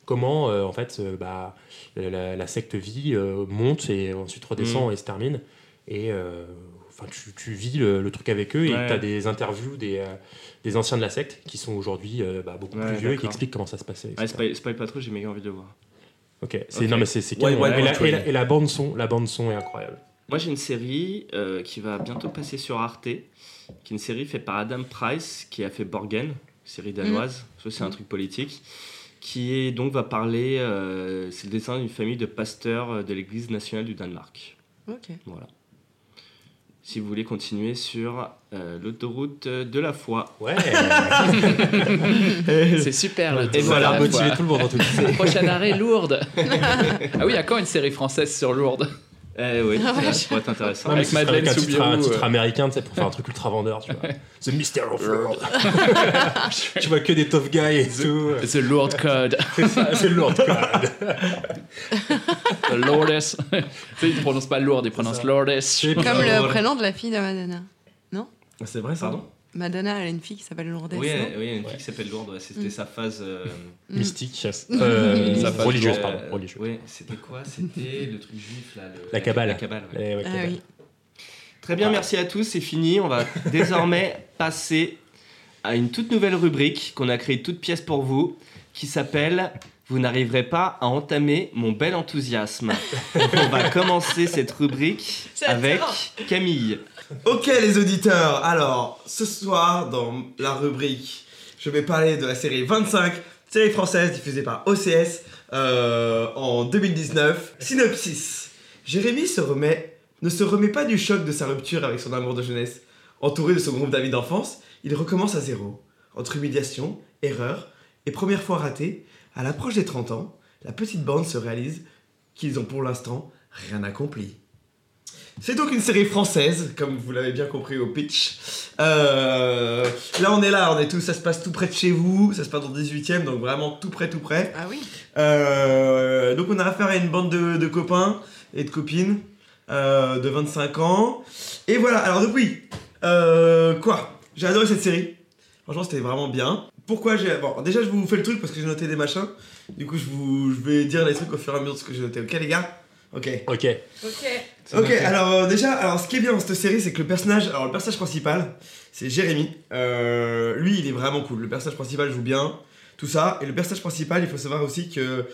comment euh, en fait euh, bah, la, la secte vit, euh, monte et ensuite redescend et se termine. Et euh, enfin, tu, tu vis le, le truc avec eux et Ouais. tu as des interviews des, euh, des anciens de la secte qui sont aujourd'hui euh, bah, beaucoup Ouais, plus vieux et qui expliquent comment ça se passait. Ouais, spoil pas trop, j'ai méga envie de le voir. Ok, c'est Ok. non mais c'est c'est Ouais, et, la, ouais. et la- et la bande son, la bande son est incroyable. Moi, j'ai une série euh, qui va bientôt passer sur Arte, qui est une série faite par Adam Price, qui a fait Borgen, série danoise. Ça, c'est un truc politique. Qui est, donc va parler, euh, c'est le dessin d'une famille de pasteurs euh, de l'Église nationale du Danemark. Ok. Voilà. Si vous voulez continuer sur euh, l'autoroute de la foi. Ouais. C'est super le Et voilà, motiver tout le monde en tout cas. Prochain arrêt, Lourdes. ah oui, il y a quand une série française sur Lourdes? Eh oui, Ah, ça, pourrait être intéressant. Non, mais Avec ce Madeleine avec un titre, un Soubirous, titre euh. américain, tu sais, pour faire un truc ultra vendeur, tu vois. The Mystery of Lourdes. tu vois que des tough guys et tout. The Lourdes Code. C'est ça, c'est Lourdes Code. The Lourdes. tu sais, ils ne prononcent pas Lourdes, ils prononcent. C'est- Comme le prénom de la fille de Madonna. C'est vrai ça Pardon Madonna, elle a une fille qui s'appelle Lourdes. Oui, elle- oui, il y a une fille Ouais. qui s'appelle Lourdes, ouais, c'était Mm. sa phase. euh, Mm. Mystique. Euh, Ça passe religieuse, euh, pardon. Religieuse. Oui, c'était quoi? C'était le truc juif là. le- La cabale. La cabale, ouais. Eh ouais, Ah oui. Très bien, merci à tous, c'est fini. On va désormais passer à une toute nouvelle rubrique qu'on a créée toute pièce pour vous, qui s'appelle Vous n'arriverez pas à entamer mon bel enthousiasme. On va commencer cette rubrique avec Camille. Ok les auditeurs, alors ce soir dans la rubrique, je vais parler de la série 25, série française diffusée par OCS euh, en 2019. Synopsis. Jérémy se remet, ne se remet pas du choc de sa rupture avec son amour de jeunesse. Entouré de son groupe d'amis d'enfance, il recommence à zéro. Entre humiliation, erreur et première fois ratée, à l'approche des 30 ans, la petite bande se réalise qu'ils ont pour l'instant rien accompli. C'est donc une série française, comme vous l'avez bien compris au pitch. Euh, là, on est là, on est tous, ça se passe tout près de chez vous, ça se passe dans le 18ème, donc vraiment tout près, tout près. Ah oui. Euh, donc, on a affaire à une bande de, de copains et de copines euh, de 25 ans. Et voilà, alors, donc, oui, euh, quoi? J'ai adoré cette série. Franchement, c'était vraiment bien. Pourquoi j'ai. Bon, déjà, je vous fais le truc parce que j'ai noté des machins. Du coup, je, vous, je vais dire les trucs au fur et à mesure de ce que j'ai noté. Ok, les gars? Ok. Ok. Ok. Ok, alors euh, déjà, alors ce qui est bien dans cette série, c'est que le personnage, alors le personnage principal, c'est Jérémy. Euh, lui, il est vraiment cool. Le personnage principal joue bien, tout ça. Et le personnage principal, il faut savoir aussi que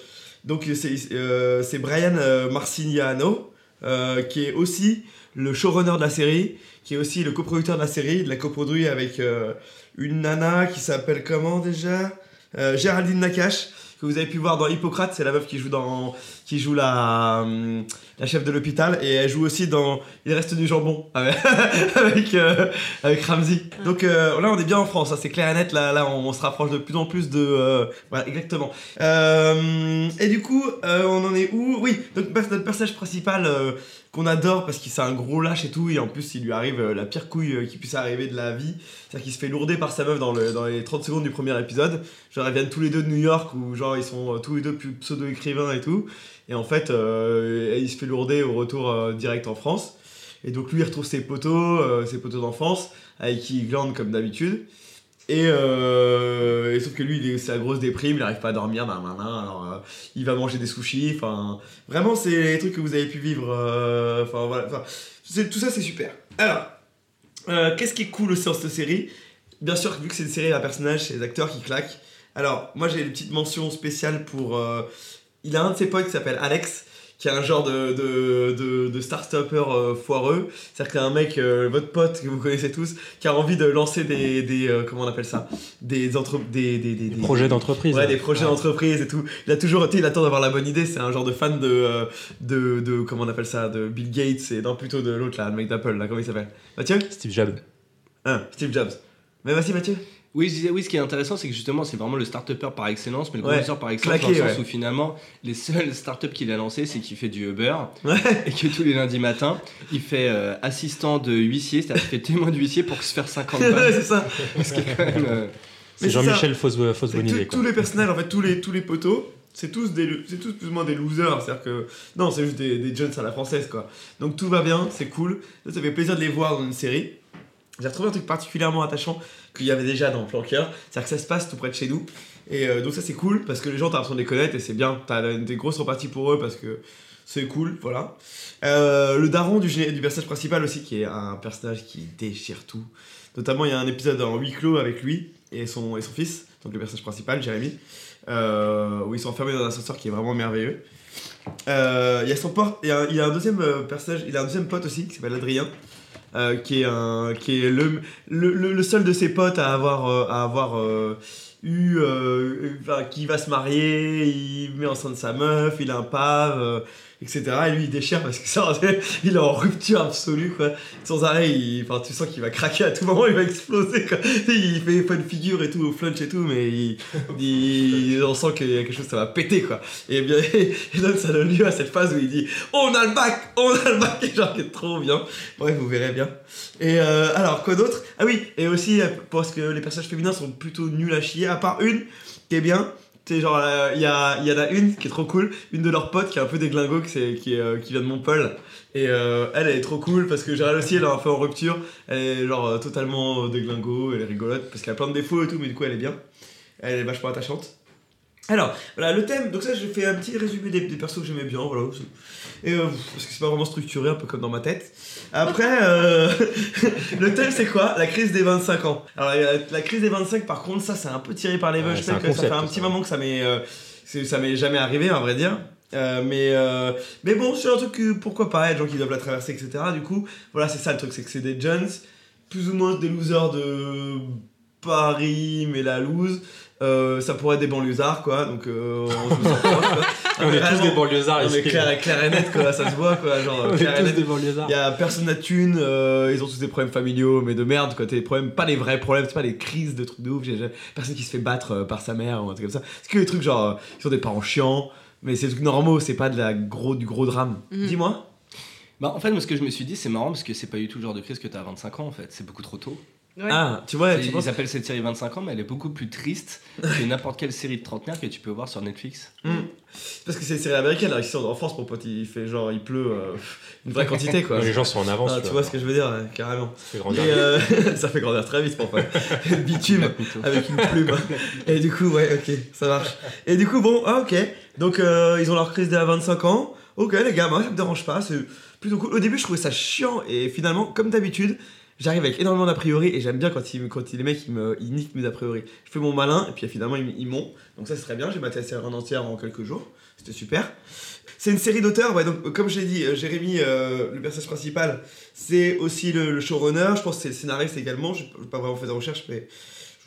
donc c'est euh, c'est Brian euh, Marcignano, euh, qui est aussi le showrunner de la série, qui est aussi le coproducteur de la série. Il l'a coproduit avec euh, une nana qui s'appelle comment déjà? Euh, Géraldine Nakache que vous avez pu voir dans Hippocrate, c'est la meuf qui joue dans qui joue la la chef de l'hôpital et elle joue aussi dans Il reste du jambon avec avec, euh, avec Ramsey. Donc euh, là on est bien en France, hein, c'est clair et net. Là là on, se rapproche de plus en plus de euh, voilà exactement. Euh, et du coup euh, on en est où? Oui donc notre personnage principal euh, adore parce qu'il c'est un gros lâche et tout et en plus il lui arrive euh, la pire couille euh, qui puisse arriver de la vie, c'est-à-dire qu'il se fait lourder par sa meuf dans, le, dans les 30 secondes du premier épisode. Genre ils viennent tous les deux de New York où genre ils sont euh, tous les deux pseudo-écrivains et tout. Et en fait, il se fait lourder au retour direct en France. Et donc lui, il retrouve ses potos, euh, ses potos d'enfance, avec qui il glande comme d'habitude. Et, euh, et sauf que lui, c'est la grosse déprime, il n'arrive pas à dormir, nan, nan, nan, alors euh, il va manger des sushis. Enfin, vraiment, c'est les trucs que vous avez pu vivre. euh, Enfin, voilà. C'est- tout ça, c'est super. Alors, qu'est-ce qui est cool aussi dans cette série? Bien sûr, vu que c'est une série à personnages, c'est les acteurs qui claquent. Alors, moi, j'ai une petite mention spéciale pour. il a un de ses potes qui s'appelle Alex, qui est un genre de, de, de, de start-upper euh, foireux. C'est-à-dire que c'est un mec, euh, votre pote que vous connaissez tous, qui a envie de lancer des. des euh, comment on appelle ça? Des, entre, des, des, des, projets d'entreprise. Ouais, des projets d'entreprise et tout. Il a toujours été, il attend d'avoir la bonne idée. C'est un genre de fan de, de, de, comment on appelle ça, de Bill Gates et non plutôt de l'autre là, le mec d'Apple là, comment il s'appelle? Mathieu? Steve Jobs. Hein, Steve Jobs. Mais vas-y Mathieu. Oui, je disais, oui, ce qui est intéressant, c'est que justement, c'est vraiment le start-upper par excellence, mais le Ouais, par excellence, claqué, dans le sens ouais. où finalement, les seules startups qu'il a lancées, c'est qu'il fait du Uber, Ouais. et que tous les lundis matins, il fait euh, assistant de huissier, c'est-à-dire qu'il fait témoin de huissier pour se faire 50 Ouais, balles. c'est ça. Ce qui est quand même. euh, Mais C'est Jean-Michel Fausse C'est que Bonidé. tous- les personnages, en fait, tous les, tous les potos, c'est tous, des, c'est tous plus ou moins des losers. C'est-à-dire que. Non, c'est juste des, des jeunes à la française, quoi. Donc tout va bien, c'est cool. Ça, ça fait plaisir de les voir dans une série. J'ai retrouvé un truc particulièrement attachant qu'il y avait déjà dans Plan Cœur. C'est-à-dire que ça se passe tout près de chez nous. Et euh, donc ça c'est cool parce que les gens t'as l'impression de les connaître et c'est bien. T'as des grosses reparties pour eux parce que c'est cool, voilà. Euh, le daron du, personnage principal aussi qui est un personnage qui déchire tout. Notamment il y a un épisode en huis clos avec lui et son, et son fils, donc le personnage principal, Jérémy, euh, où ils sont enfermés dans un ascenseur qui est vraiment merveilleux. Il y a son pote, il y a, un deuxième personnage, il a un deuxième pote aussi qui s'appelle Adrien. Euh, qui est, un, qui est le, le, le- seul de ses potes à avoir, euh, à avoir euh, eu. euh, enfin, qui va se marier, il met enceinte sa meuf, il a un pave, euh, etc. Et lui il déchire parce que ça, il est en rupture absolue quoi. Sans arrêt, il, enfin, tu sens qu'il va craquer à tout moment, il va exploser quoi. Il fait pas de figure et tout, au flunch et tout, mais il, il- on sent qu'il y a quelque chose, ça va péter quoi. Et bien, et donc ça donne lieu à cette phase où il dit On a le bac On a le bac Et genre, qui est trop bien. Bref, vous verrez bien. Et euh, alors, quoi d'autre? Ah oui, et aussi euh, parce que les personnages féminins sont plutôt nuls à chier, à part une qui est bien. C'est genre, euh, il y, a, en a une qui est trop cool, une de leurs potes qui est un peu déglingo, qui, c'est- qui, est, euh, vient de Montpellier. Et euh, elle, est trop cool parce que Gérald aussi, elle est un peu en rupture. Elle est genre totalement déglingo, elle est rigolote parce qu'elle a plein de défauts et tout, mais du coup, elle est bien. Elle est vachement attachante. Alors, voilà, le thème, donc ça, j'ai fait un petit résumé des, des persos que j'aimais bien, voilà. Et euh, parce que c'est pas vraiment structuré, un peu comme dans ma tête. Après, euh, le thème, c'est quoi? La crise des 25 ans. Alors, la crise des 25, par contre, ça, c'est un peu tiré par les cheveux. Ouais, je sais que ça fait un petit ça. moment que ça m'est. euh, ça m'est jamais arrivé, à vrai dire. Euh, mais, euh, mais bon, c'est un truc que pourquoi pas, il y a des gens qui doivent la traverser, etc. Du coup, voilà, c'est ça le truc, c'est que c'est des jeunes, plus ou moins des losers de Paris, mais la loose. Euh, ça pourrait être des banlieusards, quoi, donc euh, on se sent proche, quoi. On est tous des banlieusards ici. clair, clair et net, quoi, ça se voit, quoi, genre, On est clair et net. des banlieusards. Il y a personne n'a de thunes, euh, ils ont tous des problèmes familiaux, mais de merde, quoi. Des problèmes, pas les vrais problèmes, c'est pas les crises de trucs de ouf. Personne qui se fait battre euh, par sa mère ou un truc comme ça. C'est que les trucs genre, ils ont des parents chiants, mais c'est des trucs normaux, c'est pas de la gros, du gros drame. Mhm. Dis-moi. Bah, en fait, moi, ce que je me suis dit, c'est marrant parce que c'est pas du tout le genre de crise que t'as à 25 ans, en fait. C'est beaucoup trop tôt. Ouais. Ah, tu vois, tu ils penses. appellent cette série 25 ans, mais elle est beaucoup plus triste que n'importe quelle série de trentenaire que tu peux voir sur Netflix. Hmm. Parce que c'est une série américaine, alors ici en France, mon pote, il fait genre, il pleut euh, une vraie quantité, quoi. Les gens sont en avance. Ah, tu vois ce que je veux dire, ouais, carrément. Ça fait grandir. Et, euh, ça fait grandir très vite, mon pote. Bitume. avec une plume. Et du coup, ouais, ok, ça marche. Et du coup, bon, ah, ok. Donc, euh, ils ont leur crise dès à 25 ans. Ok, les gars, moi, ça me dérange pas. C'est plutôt cool. Au début, je trouvais ça chiant. Et finalement, comme d'habitude, j'arrive avec énormément d'a priori. Et j'aime bien quand, ils, quand les mecs, ils, me, ils niquent mes a priori. Je fais mon malin. Et puis finalement, ils, m'ont. Donc, ça, c'est très bien. J'ai maté la série en entière en quelques jours. C'était super. C'est une série d'auteurs, ouais, donc euh, comme je l'ai dit, euh, Jérémy, euh, le personnage principal, c'est aussi le, le showrunner, je pense que c'est le scénariste également, je n'ai pas vraiment fait de recherche, mais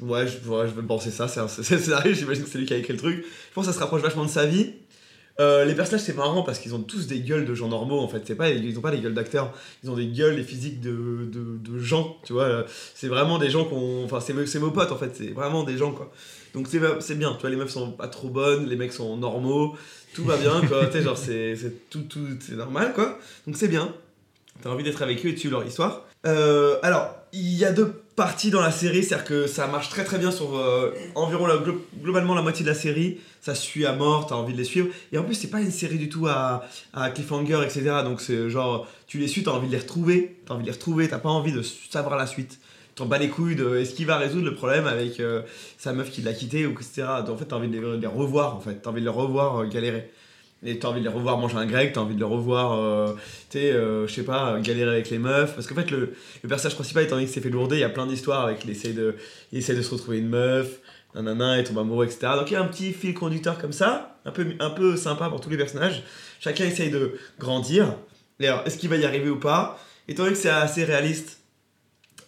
ouais, je, ouais, je vais penser ça, c'est un- scénariste, j'imagine que c'est lui qui a écrit le truc. Je pense que ça se rapproche vachement de sa vie. Euh, les personnages, c'est marrant parce qu'ils ont tous des gueules de gens normaux en fait. C'est pas, ils ont pas des gueules d'acteurs, ils ont des gueules, des physiques de, de, de gens, tu vois. C'est vraiment des gens qu'on. Enfin, c'est c'est vos potes en fait, c'est vraiment des gens quoi. Donc c'est c'est bien, tu vois, les meufs sont pas trop bonnes, les mecs sont normaux, tout va bien quoi. tu sais, genre, c'est c'est tout, tout, c'est normal quoi. Donc c'est bien. T'as envie d'être avec eux et de suivre leur histoire. Euh, alors, il y a deux parties dans la série, c'est-à-dire que ça marche très très bien sur euh, environ globalement la moitié de la série. Ça suit à mort, t'as envie de les suivre. Et en plus, c'est pas une série du tout à, cliffhanger, etc. Donc c'est genre, tu les suis, t'as envie de les retrouver, t'as envie de les retrouver, t'as pas envie de savoir la suite. T'en bats les couilles de est-ce qu'il va résoudre le problème avec euh, sa meuf qui l'a quitté ou etc. En fait, t'as envie de les, de les revoir, en fait. T'as envie de les revoir euh, galérer. Et t'as envie de les revoir manger un grec, t'as envie de les revoir, euh, tu euh, je sais pas, galérer avec les meufs. Parce qu'en fait, le, personnage principal, étant donné qu'il s'est fait lourder, il y a plein d'histoires avec il de, il de se retrouver une meuf, nanana, et tombe amoureux, etc. Donc il y a un petit fil conducteur comme ça, un peu, un peu sympa pour tous les personnages. Chacun essaye de grandir. Alors, est-ce qu'il va y arriver ou pas? Étant donné que c'est assez réaliste,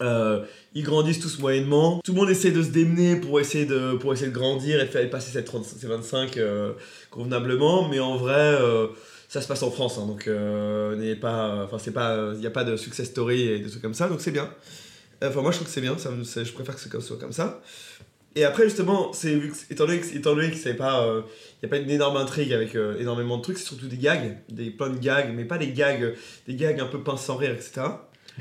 euh, ils grandissent tous moyennement. Tout le monde essaie de se démener pour essayer de, pour essayer de grandir et de faire passer cette 30 ces 25 euh, convenablement. Mais en vrai, euh, ça se passe en France. hein, donc. Il n'y a pas de success story et des trucs comme ça. Donc, c'est bien. Enfin, moi, je trouve que c'est bien. Ça, je préfère que ce soit comme ça. Et après, justement, étant donné que, étant donné que c'est pas, euh, il n'y a pas une énorme intrigue avec énormément de trucs, c'est surtout des gags, des plein de gags, mais pas des gags, des gags un peu pince sans rire, etc.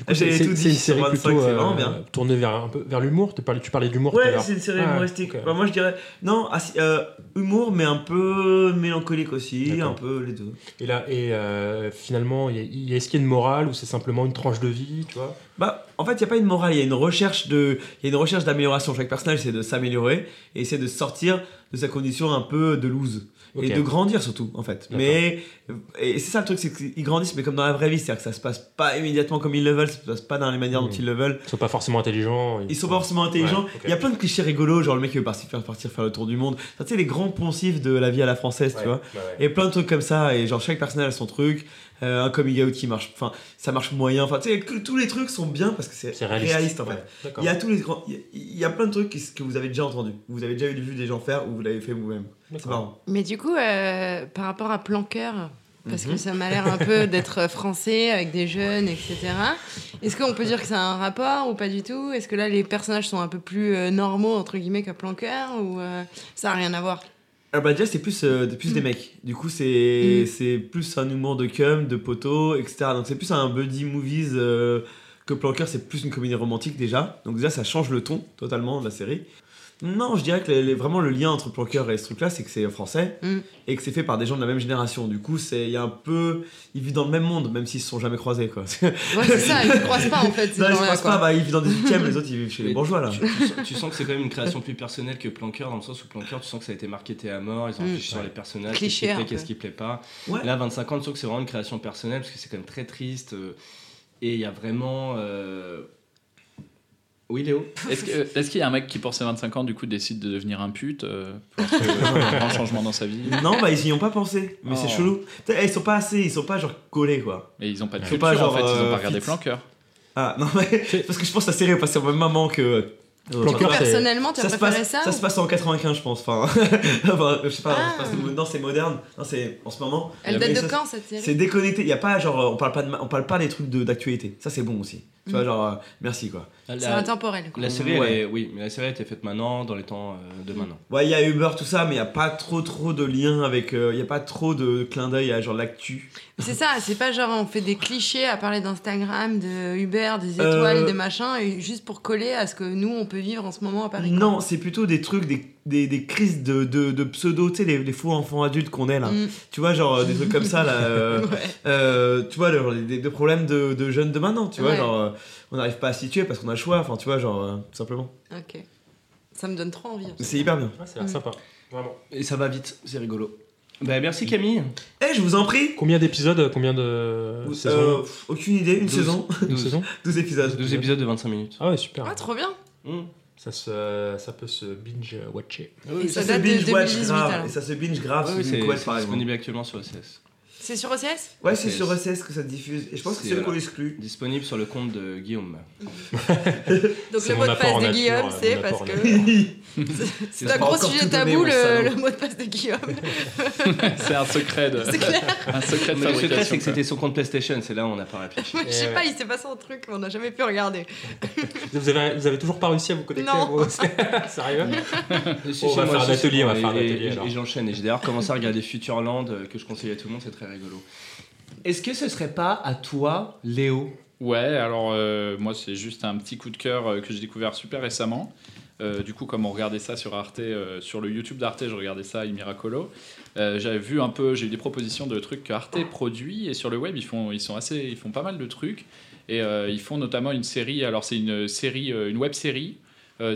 J'ai c'est c'est une série 25, plutôt c'est euh, bien. tournée vers un peu vers l'humour. Tu parlais, tu parlais d'humour Ouais, c'est une série Ah, humoristique. Bah, moi je dirais. Non, ah, euh, humour, mais un peu mélancolique aussi, un peu les deux. Et là, et euh, finalement, il y a- y est-ce qu'il y a une morale ou c'est simplement une tranche de vie, tu vois? Bah, en fait, il n'y a pas une morale, il y a une recherche de, il y a une recherche d'amélioration. Chaque personnage essaie de s'améliorer et essaie de sortir de sa condition un peu de lose. Et de grandir surtout, en fait. Mais, et c'est ça le truc, c'est qu'ils grandissent, mais comme dans la vraie vie, c'est-à-dire que ça se passe pas immédiatement comme ils le veulent, ça se passe pas dans les manières dont Mhm. ils le veulent. Ils sont pas forcément intelligents. Ils sont pas forcément intelligents. Ouais. Il y a plein de clichés rigolos, genre le mec qui veut partir faire, partir faire le tour du monde. Enfin, tu sais, les grands poncifs de la vie à la française, tu vois. Et plein de trucs comme ça, et genre chaque personnage a son truc. Euh, un coming out qui marche, enfin, ça marche moyen. Enfin, tu sais, que tous les trucs sont bien parce que c'est réaliste, réaliste. en fait. Ouais. Il y a tous les grands, il y a- il y a plein de trucs qui- que vous avez déjà entendus, vous avez déjà eu vu des gens faire ou vous l'avez fait vous-même. C'est marrant. Mais du coup, euh, par rapport à Planqueur, parce Mhm. que ça m'a l'air un peu d'être français avec des jeunes, etc. Est-ce qu'on peut dire que ça a un rapport ou pas du tout? Est-ce que là, les personnages sont un peu plus euh, normaux, entre guillemets, que Planqueur ou euh, ça a rien à voir? Ah bah déjà c'est plus, euh, plus Mm. des mecs. Du coup c'est Mm. c'est plus un humour de cum, de poteau, etc. Donc c'est plus un buddy movies euh, que Planqueur, c'est plus une comédie romantique déjà. Donc déjà ça change le ton totalement de la série. Non, je dirais que les- les- vraiment le lien entre Planqueur et ce truc-là, c'est que c'est français Mm. et que c'est fait par des gens de la même génération. Du coup, c'est il y a un peu, ils vivent dans le même monde, même s'ils se sont jamais croisés quoi. Ouais, c'est ça, ils ne croisent pas en fait. non, ils se croisent quoi. pas. Bah, ils vivent dans des huitièmes, les autres ils vivent chez les bourgeois là. Tu, tu sens, tu sens que c'est quand même une création plus personnelle que Planqueur, dans le sens où Planqueur, tu sens que ça a été marketé à mort, ils ont Mm. réfléchi sur les personnages, qu'est-ce qui plaît, qu'est-ce qui plaît pas. Ouais. Là, 25 ans, tu sens que c'est vraiment une création personnelle, parce que c'est quand même très triste. euh, et il y a vraiment. euh, Oui, Léo Est-ce qu'il y a un mec qui, pour ses 25 ans, du coup, décide de devenir un pute euh, pour un grand changement dans sa vie? Non, bah ils y ont pas pensé, mais c'est Oh. chelou. Putain, Ils sont pas assez, ils sont pas genre collés quoi. Et ils ont pas de culture, pas, genre, en fait, ils ont euh, pas regardé fit. Planqueur. Ah non mais parce que je pense que la série est passée au même moment que. Planqueur, Enfin, c'est- Personnellement, tu as ça préféré passe, ça ça ou- se passe en 95 je pense. Enfin, enfin, je sais pas. Ah. ça se passe- non c'est moderne. Non c'est en ce moment. Elle date ça- de quand cette série? C'est déconnecté. Il y a pas genre on parle pas de, on parle pas des trucs de- d'actualité. Ça c'est bon aussi. Tu vois genre euh, merci quoi. C'est la, intemporel. quoi. la série, Ouais. elle est- oui, mais la série a été faite maintenant, dans les temps euh, de maintenant. Ouais il y a Uber tout ça mais il y a pas trop trop de liens avec. euh, Il y a pas trop de clin d'œil à genre l'actu. C'est ça, c'est pas genre on fait des clichés à parler d'Instagram, de Uber, des étoiles, Euh, des machins, et juste pour coller à ce que nous on peut vivre en ce moment à Paris. quoi. Non c'est plutôt des trucs des, des, des crises de, de, de pseudo tu sais les, les faux enfants adultes qu'on est là. Mm. Tu vois genre des trucs comme ça là. euh, Ouais. Euh, tu vois, genre, des, des problèmes de, de jeunes de maintenant, tu vois, Ouais. genre, euh, on n'arrive pas à s'y tuer parce qu'on a le choix, enfin, tu vois, genre, euh, tout simplement. Ok. Ça me donne trop envie. en. C'est hyper bien. Ah, l'air Mm. sympa. Vraiment. Et ça va vite, c'est rigolo. Bah, merci Camille. Eh, je vous en prie Combien d'épisodes Combien de Euh, saisons Aucune idée, une saison, Une 12. saison 12 épisodes. 12 épisodes de 25 minutes. Ah ouais, super. Ah, trop bien. Mm. Ça, se, ça peut se binge-watcher. Et Ça, ça se date de binge watch 2018 grave, et ça se binge grave oui, c'est disponible actuellement sur OCS. C'est sur OCS Ouais, c'est sur OCS que ça diffuse, et je pense que c'est, le qu'on exclut. Disponible sur le compte de Guillaume. Donc le mot de passe de Guillaume, c'est parce que c'est un gros sujet tabou le, mot de passe de Guillaume. C'est un secret de. C'est clair. un secret de le secret, c'est fabrication. que c'était son compte PlayStation, c'est là où on n'a pas réfléchi. Je sais ouais. pas, il s'est passé un truc, mais on n'a jamais pu regarder. Vous avez, vous avez toujours pas réussi à vous connecter Non. Sérieux On va faire un atelier, on va et- faire un et- atelier. Et j'enchaîne. Et j'ai d'ailleurs commencé à regarder Futureland, euh, que je conseille à tout le monde, c'est très rigolo. Est-ce que ce serait pas à toi, Léo? Ouais, alors euh, moi c'est juste un petit coup de cœur euh, que j'ai découvert super récemment. Euh, du coup, comme on regardait ça sur Arte, sur le YouTube d'Arte, je regardais ça, Il Miracolo. J'avais vu un peu, j'ai eu des propositions de trucs que Arte produit et sur le web ils font, ils sont assez, ils font pas mal de trucs et ils font notamment une série. Alors c'est une série, une web série.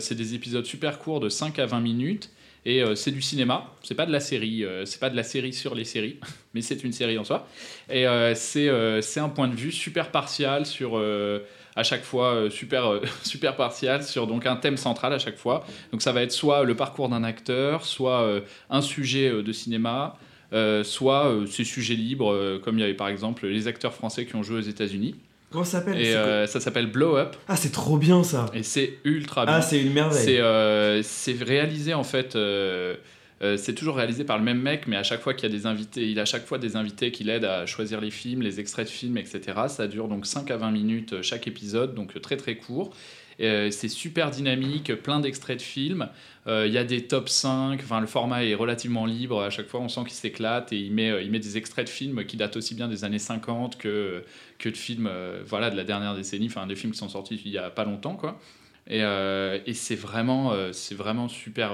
C'est des épisodes super courts de 5 à 20 minutes et euh, c'est du cinéma. C'est pas de la série, euh, c'est pas de la série sur les séries, mais c'est une série en soi. Et euh, c'est un point de vue super partial sur à chaque fois super super partial sur donc un thème central à chaque fois. Donc ça va être soit le parcours d'un acteur, soit un sujet de cinéma, soit ces sujets libres comme il y avait par exemple les acteurs français qui ont joué aux États-Unis. Comment ça s'appelle? Et euh, ça s'appelle Blow Up Ah, c'est trop bien ça et c'est ultra bien. Ah, c'est une merveille C'est euh, réalisé en fait. euh, c'est toujours réalisé par le même mec, mais à chaque fois qu'il y a des invités, il a à chaque fois des invités qui l'aident à choisir les films, les extraits de films, etc. Ça dure donc 5 à 20 minutes chaque épisode, donc très très court. Euh, c'est super dynamique, plein d'extraits de films. Euh, Il y a des top 5, enfin, le format est relativement libre. À chaque fois, on sent qu'il s'éclate et il met, euh, il met des extraits de films qui datent aussi bien des années 50 que, que de films voilà, de la dernière décennie, enfin des films qui sont sortis il y a pas longtemps. Quoi. Et, et c'est vraiment, c'est vraiment super.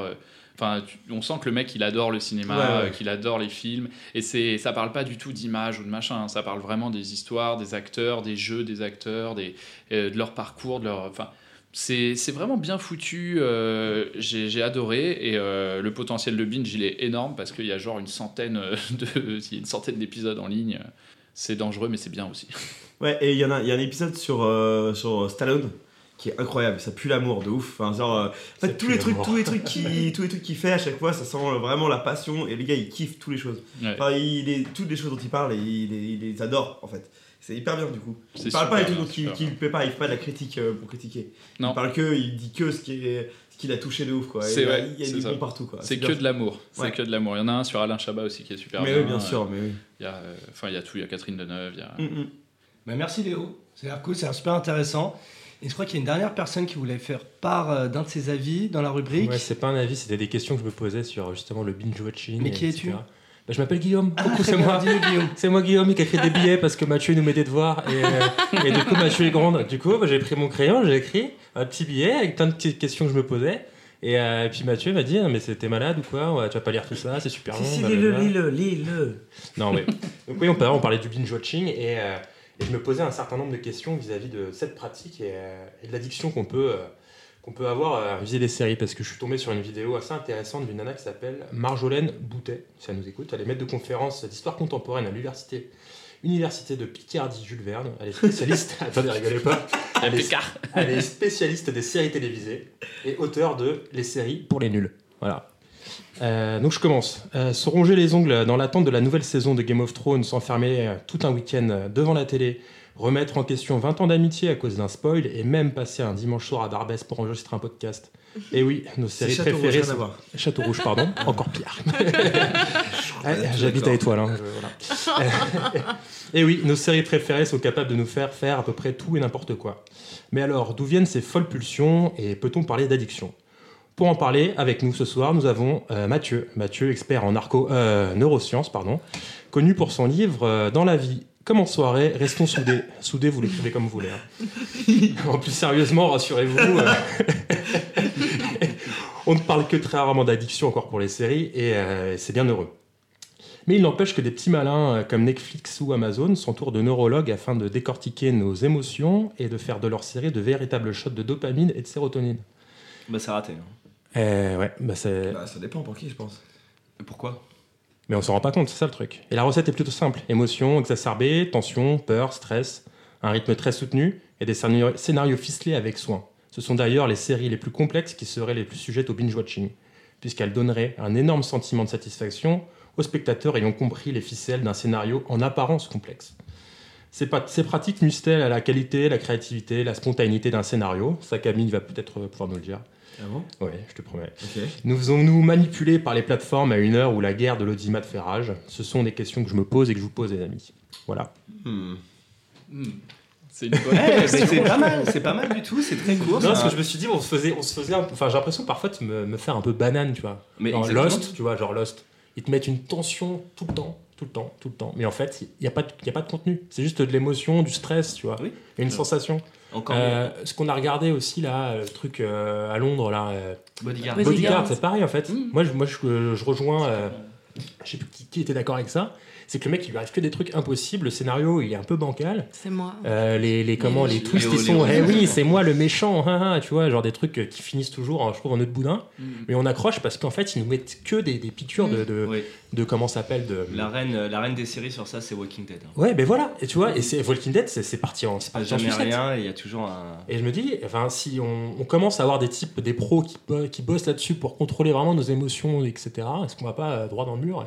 Enfin, on sent que le mec il adore le cinéma, Ouais, ouais. qu'il adore les films, et c'est, ça parle pas du tout d'image ou de machin. hein. Ça parle vraiment des histoires, des acteurs, des jeux des acteurs, des, euh, de leur parcours, de leur. Enfin, c'est, c'est vraiment bien foutu. euh, j'ai, adoré et euh, le potentiel de binge il est énorme parce qu'il y a genre une centaine euh, de, il y a une centaine d'épisodes en ligne. C'est dangereux, mais c'est bien aussi. Ouais, et il y en a, il y a un épisode sur, euh, sur Stallone qui est incroyable, ça pue l'amour de ouf. Enfin, genre, euh, en fait, tous les trucs, tous les trucs qui, tous les trucs qu'il fait à chaque fois, ça sent vraiment la passion et le gars il kiffe toutes les choses. Ouais. Enfin, il est, toutes les choses dont il parle et il, les- il les adore en fait. C'est hyper bien du coup. Il parle pas super des trucs qu'il bien. fait pas, il fait pas de la critique euh, pour critiquer. Non. Il parle que, il dit que ce qui est, ce qu'il a touché de ouf quoi. Et il y a- vrai, il y a c'est du ça. bon partout quoi. C'est que de l'amour. C'est Ouais. que de l'amour. Il y en a un sur Alain Chabat aussi qui est super Mais bien. oui, bien sûr, mais oui. Il y a, euh, enfin, il y a tout. Il y a Catherine Deneuve. Il y a... Mm, mm. Bah, merci Léo, c'est l'air cool, c'est super intéressant. Et je crois qu'il y a une dernière personne qui voulait faire part euh, d'un de ses avis dans la rubrique. Ouais, c'est pas un avis, c'était des questions que je me posais sur justement le binge watching. Mais qui es-tu? Bah, Je m'appelle Guillaume. Ah, c'est moi. C'est moi Guillaume qui a écrit des billets parce que Mathieu nous met des devoirs et, euh, et du coup Mathieu est grande. Du coup bah, j'ai pris mon crayon, j'ai écrit un petit billet avec plein de petites questions que je me posais. Et, euh, et puis Mathieu m'a dit mais c'était malade ou quoi? Ouais, Tu vas pas lire tout ça, c'est super long. Si, si, lis-le, lis-le, lis-le. Non, mais. Donc, oui, on parlait, on parlait du binge watching et, euh, et je me posais un certain nombre de questions vis-à-vis de cette pratique et, euh, et de l'addiction qu'on peut, qu'on peut avoir à viser des séries. Parce que je suis tombé sur une vidéo assez intéressante d'une nana qui s'appelle Marjolaine Boutet, si elle nous écoute. Elle est maître de conférence d'histoire contemporaine à l'université. Université de Picardie Jules Verne. Elle est spécialiste. Attendez, rigolez pas. Elle est, elle est spécialiste des séries télévisées et auteur de Les séries pour les nuls. Voilà. Euh, donc je commence. Euh, se ronger les ongles dans l'attente de la nouvelle saison de Game of Thrones, s'enfermer euh, tout un week-end euh, devant la télé, remettre en question 20 ans d'amitié à cause d'un spoil et même passer un dimanche soir à Darbès pour enregistrer un podcast. Et oui, nos séries Château préférées sont... Château Rouge, pardon, encore pire. Ah, J'habite à Étoile. hein, je- voilà. et oui, nos séries préférées sont capables de nous faire faire à peu près tout et n'importe quoi. Mais alors, d'où viennent ces folles pulsions et peut-on parler d'addiction? Pour en parler avec nous ce soir, nous avons euh, Mathieu, Mathieu, expert en narco, euh, neurosciences, pardon, connu pour son livre euh, Dans la vie. Comme en soirée, restons soudés. Soudés, vous l'écrivez comme vous voulez. hein. en plus sérieusement, rassurez-vous, euh, on ne parle que très rarement d'addiction encore pour les séries et euh, c'est bien heureux. Mais il n'empêche que des petits malins euh, comme Netflix ou Amazon s'entourent de neurologues afin de décortiquer nos émotions et de faire de leurs séries de véritables shots de dopamine et de sérotonine. Bah, c'est raté. hein. Ouais, bah c'est... Bah, ça dépend pour qui, je pense. Pourquoi? Mais on s'en rend pas compte, c'est ça le truc. Et la recette est plutôt simple. Émotions exacerbées, tension, peur, stress, un rythme très soutenu et des scénarios, ficelés avec soin. Ce sont d'ailleurs les séries les plus complexes qui seraient les plus sujettes au binge-watching, puisqu'elles donneraient un énorme sentiment de satisfaction aux spectateurs ayant compris les ficelles d'un scénario en apparence complexe. Ces, pratiques nuisent-elles à la qualité, la créativité, la spontanéité d'un scénario Ça, Camille va peut-être pouvoir nous le dire. Ah bon? Oui, je te promets. Nous faisons-nous manipuler par les plateformes à une heure où la guerre de l'audimat fait rage Ce sont des questions que je me pose et que je vous pose, les amis. Voilà. Hmm. Hmm. C'est une bonne Eh, c'est pas mal, c'est pas mal du tout, c'est très court. Non, ça. parce que je me suis dit, on se faisait, on se faisait un peu- Enfin, j'ai l'impression parfois de me, me faire un peu banane, tu vois. Mais Genre. Lost, tu vois, genre Lost. Ils te mettent une tension tout le temps, tout le temps, tout le temps. Mais en fait, il n'y a, pas de- il y a pas de contenu. C'est juste de l'émotion, du stress, tu vois. Oui. Et une Ouais. sensation. Encore Euh, ce qu'on a regardé aussi, là, le truc euh, à Londres, là. euh. Bodyguard. Bodyguard. Bodyguard, c'est pareil en fait. Moi, je, moi je, je rejoins. euh, je sais plus qui, qui était d'accord avec ça. C'est que le mec, il lui arrive que des trucs impossibles. Le scénario, il est un peu bancal. C'est moi. Euh, les, les, comment, les Léo, twists, Léo, ils sont. Léo. Eh oui, c'est moi le méchant. hein, hein, tu vois, genre des trucs qui finissent toujours, en- je trouve, en nœud de boudin. Hmm. Mais on accroche parce qu'en fait, ils nous mettent que des, des piqûres de, de, Oui. de comment s'appelle de. La reine, la reine des séries sur ça, c'est Walking Dead. hein. Ouais, ben voilà. Et tu vois, et c'est Walking Dead, c'est parti en. C'est en jamais sucette. rien et il y a toujours un. Et je me dis, enfin, si on, on commence à avoir des types, des pros qui, qui bossent là-dessus pour contrôler vraiment nos émotions, etc., est-ce qu'on va pas euh, droit dans le mur?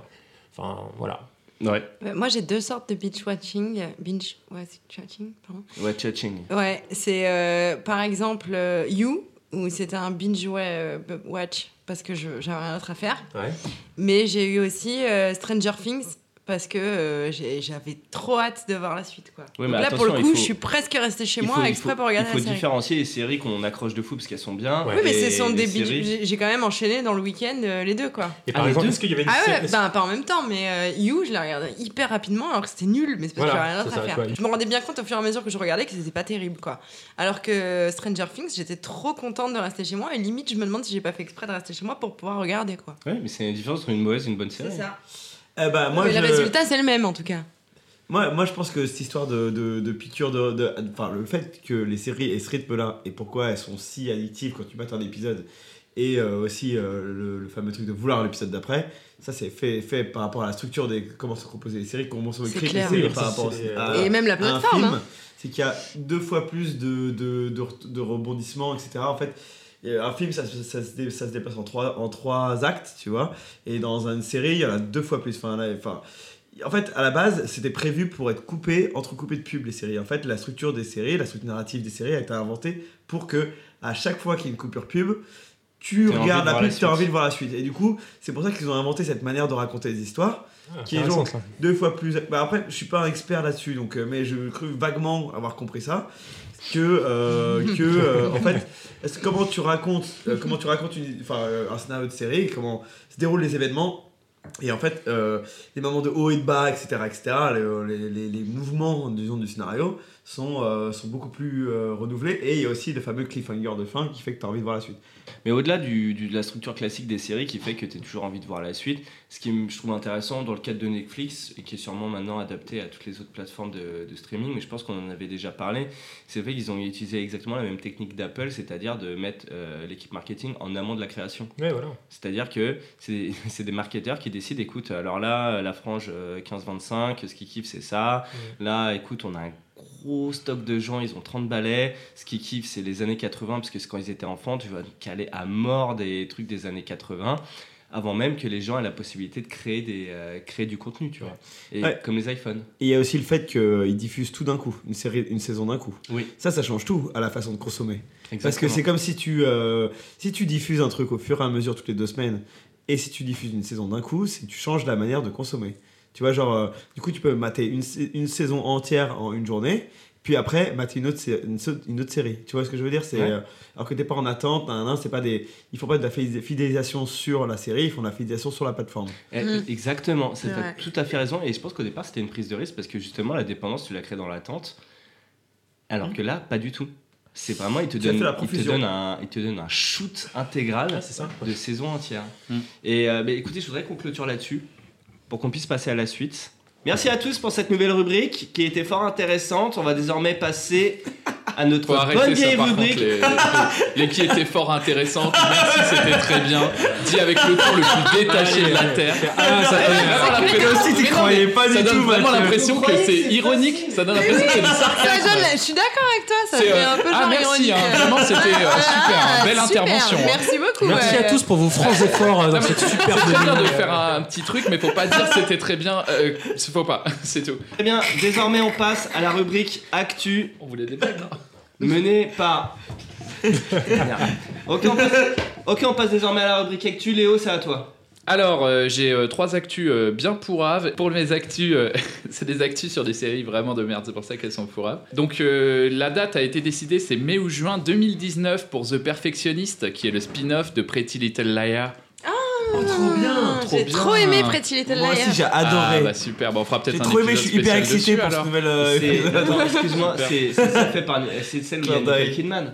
Enfin, voilà. Ouais. Euh, Moi, j'ai deux sortes de binge watching. Binge ouais, c'est watching, pardon. Ouais, Chaching. Ouais, c'est euh, par exemple euh, You, où c'était un binge wa- watch parce que j'avais rien d'autre à faire. Ouais. Mais j'ai eu aussi euh, Stranger Things parce que euh, j'avais trop hâte de voir la suite. Quoi. Ouais, Donc mais là, pour le coup, il faut- je suis presque restée chez Il moi faut- il exprès faut- pour regarder Il faut la série. différencier les séries qu'on accroche de fou parce qu'elles sont bien. Ouais. Oui, mais et ce sont des les bidou- séries- J'ai quand même enchaîné dans le week-end euh, les deux, quoi. Et par Ah, les exemple, est-ce qu'il y avait une Ah ouais, série- ben pas en même temps, mais euh, You, je l'ai regardé hyper rapidement alors que c'était nul, mais c'est parce Voilà, que j'avais rien c'est d'autre à faire. Je me rendais bien compte au fur et à mesure que je regardais que c'était pas terrible, quoi. Alors que Stranger Things, j'étais trop contente de rester chez moi et limite, je me demande si j'ai pas fait exprès de rester chez moi pour pouvoir regarder, quoi. Ouais, mais c'est la différence entre une mauvaise et une bonne série. C'est ça. Eh moi, mais je... le résultat, c'est le même en tout cas. Moi, moi, je pense que cette histoire de, de, de piqûre de, Enfin, le fait que les séries aient ce rythme-là et pourquoi elles sont si addictives quand tu mates un épisode et euh, aussi euh, le, le fameux truc de vouloir l'épisode d'après, ça c'est fait, fait par rapport à la structure des. comment sont composées les séries, comment sont écrites les séries par rapport à, et même la plateforme. hein. C'est qu'il y a deux fois plus de, de, de, de rebondissements, etc. En fait. Et Un film, ça, se- ça, se dé- ça se dépasse en trois, en trois actes, tu vois. Et dans une série, il y en a deux fois plus. Enfin, là, enfin, en fait, à la base, c'était prévu pour être coupé, entrecoupé de pubs, les séries. En fait, la structure des séries, la structure narrative des séries a été inventée pour que, à chaque fois qu'il y a une coupure pub, tu regardes de la pub, tu as envie de voir la suite. Et du coup, c'est pour ça qu'ils ont inventé cette manière de raconter les histoires, Ah, qui est genre deux fois plus. Bah après, je suis pas un expert là-dessus, donc, euh, mais je cru vaguement avoir compris ça. Que, euh, que euh, en fait, est-ce- comment tu racontes, euh, comment tu racontes une, euh, un scénario de série, comment se déroulent les événements, et en fait, euh, les moments de haut et de bas, etc., etc., les, les, les- les mouvements disons, du scénario sont, euh, sont beaucoup plus euh, renouvelés, et il y a aussi le fameux cliffhanger de fin qui fait que tu as envie de voir la suite. Mais au-delà du, du- de la structure classique des séries qui fait que tu as toujours envie de voir la suite, ce qui me- je trouve intéressant dans le cadre de Netflix et qui est sûrement maintenant adapté à toutes les autres plateformes de, de streaming, mais je pense qu'on en avait déjà parlé, c'est fait qu'ils ont utilisé exactement la même technique d'Apple, c'est-à-dire de mettre euh, l'équipe marketing en amont de la création. Ouais, voilà. C'est-à-dire que c'est c'est des marketeurs qui décident, écoute, alors là, la frange euh, 15-25, ce qu'ils kiffent, c'est ça. Là, écoute, on a un gros stock de gens, ils ont 30 balais. Ce qu'ils kiffent, c'est les années 80, parce que c'est quand ils étaient enfants, tu vas caler à mort des trucs des années 80, avant même que les gens aient la possibilité de créer, des, euh, créer du contenu, tu vois. Et Ouais. comme les iPhones. Et il y a aussi le fait qu'ils diffusent tout d'un coup, une, série, une saison d'un coup. Oui. Ça, ça change tout à la façon de consommer. Parce que c'est comme si tu, euh, si tu diffuses un truc au fur et à mesure toutes les deux semaines, et si tu diffuses une saison d'un coup, c'est tu changes la manière de consommer. Tu vois, genre, euh, du coup, tu peux mater une, une saison entière en une journée, puis après, mater une autre, sé- une, so- une autre série. Tu vois ce que je veux dire? C'est, Ouais. euh, Alors que t'es pas en attente, nan, nan, c'est pas des, ils font pas de la fidé- fidélisation sur la série, ils font de la fidélisation sur la plateforme. Eh, Mhm. Exactement, c'est vrai. tout à fait raison. Et je pense qu'au départ, c'était une prise de risque parce que justement, la dépendance, tu la crées dans l'attente. Alors que là, pas du tout. C'est vraiment, il te, donne, la il, te donne un, il te donne un shoot intégral Ah, c'est ça. de saison entière. Mm. Et euh, bah, écoutez, je voudrais qu'on clôture là-dessus pour qu'on puisse passer à la suite. Merci à tous pour cette nouvelle rubrique qui était fort intéressante. On va désormais passer à notre Faut bonne vieille par rubrique. contre, les, les- les qui étaient fort intéressantes. Merci, c'était très bien. Dit avec le ton le plus détaché de la Terre. Ah, ça Eh, vraiment l'impression- non, croyais pas du donne tout, vraiment l'impression que c'est ironique. Ça donne l'impression que c'est du sarcasme. donne Je suis d'accord avec toi, ça C'est, fait euh, un peu ah genre merci, ironique. hein, vraiment c'était euh, super, hein, belle super, intervention. hein. Merci beaucoup. Merci à tous pour vos francs efforts euh, dans cette C'est superbe très bien de faire un, petit truc, mais faut pas dire c'était très bien. Faut pas, c'est tout. Très bien, désormais on passe à la rubrique Actu On voulait des blagues, non menée par. ok, on passe... ok, on passe désormais à la rubrique Actu. Léo, c'est à toi. Alors, euh, j'ai euh, trois actus euh, bien pourraves. Pour mes actus, c'est des actus sur des séries vraiment de merde, c'est pour ça qu'elles sont pourraves. Donc, la date a été décidée, c'est mai ou juin 2019 pour The Perfectionist, qui est le spin-off de Pretty Little Liar. Oh, trop bien Trop J'ai bien. trop aimé Pretty Little Moi Liars. aussi, j'ai Ah adoré. bah super, bon, on fera peut-être j'ai un trop aimé, je suis hyper excité pour ce alors. nouvel. euh. Attends, excuse-moi, c'est fait par. C'est celle où il y a. Nicole Kidman.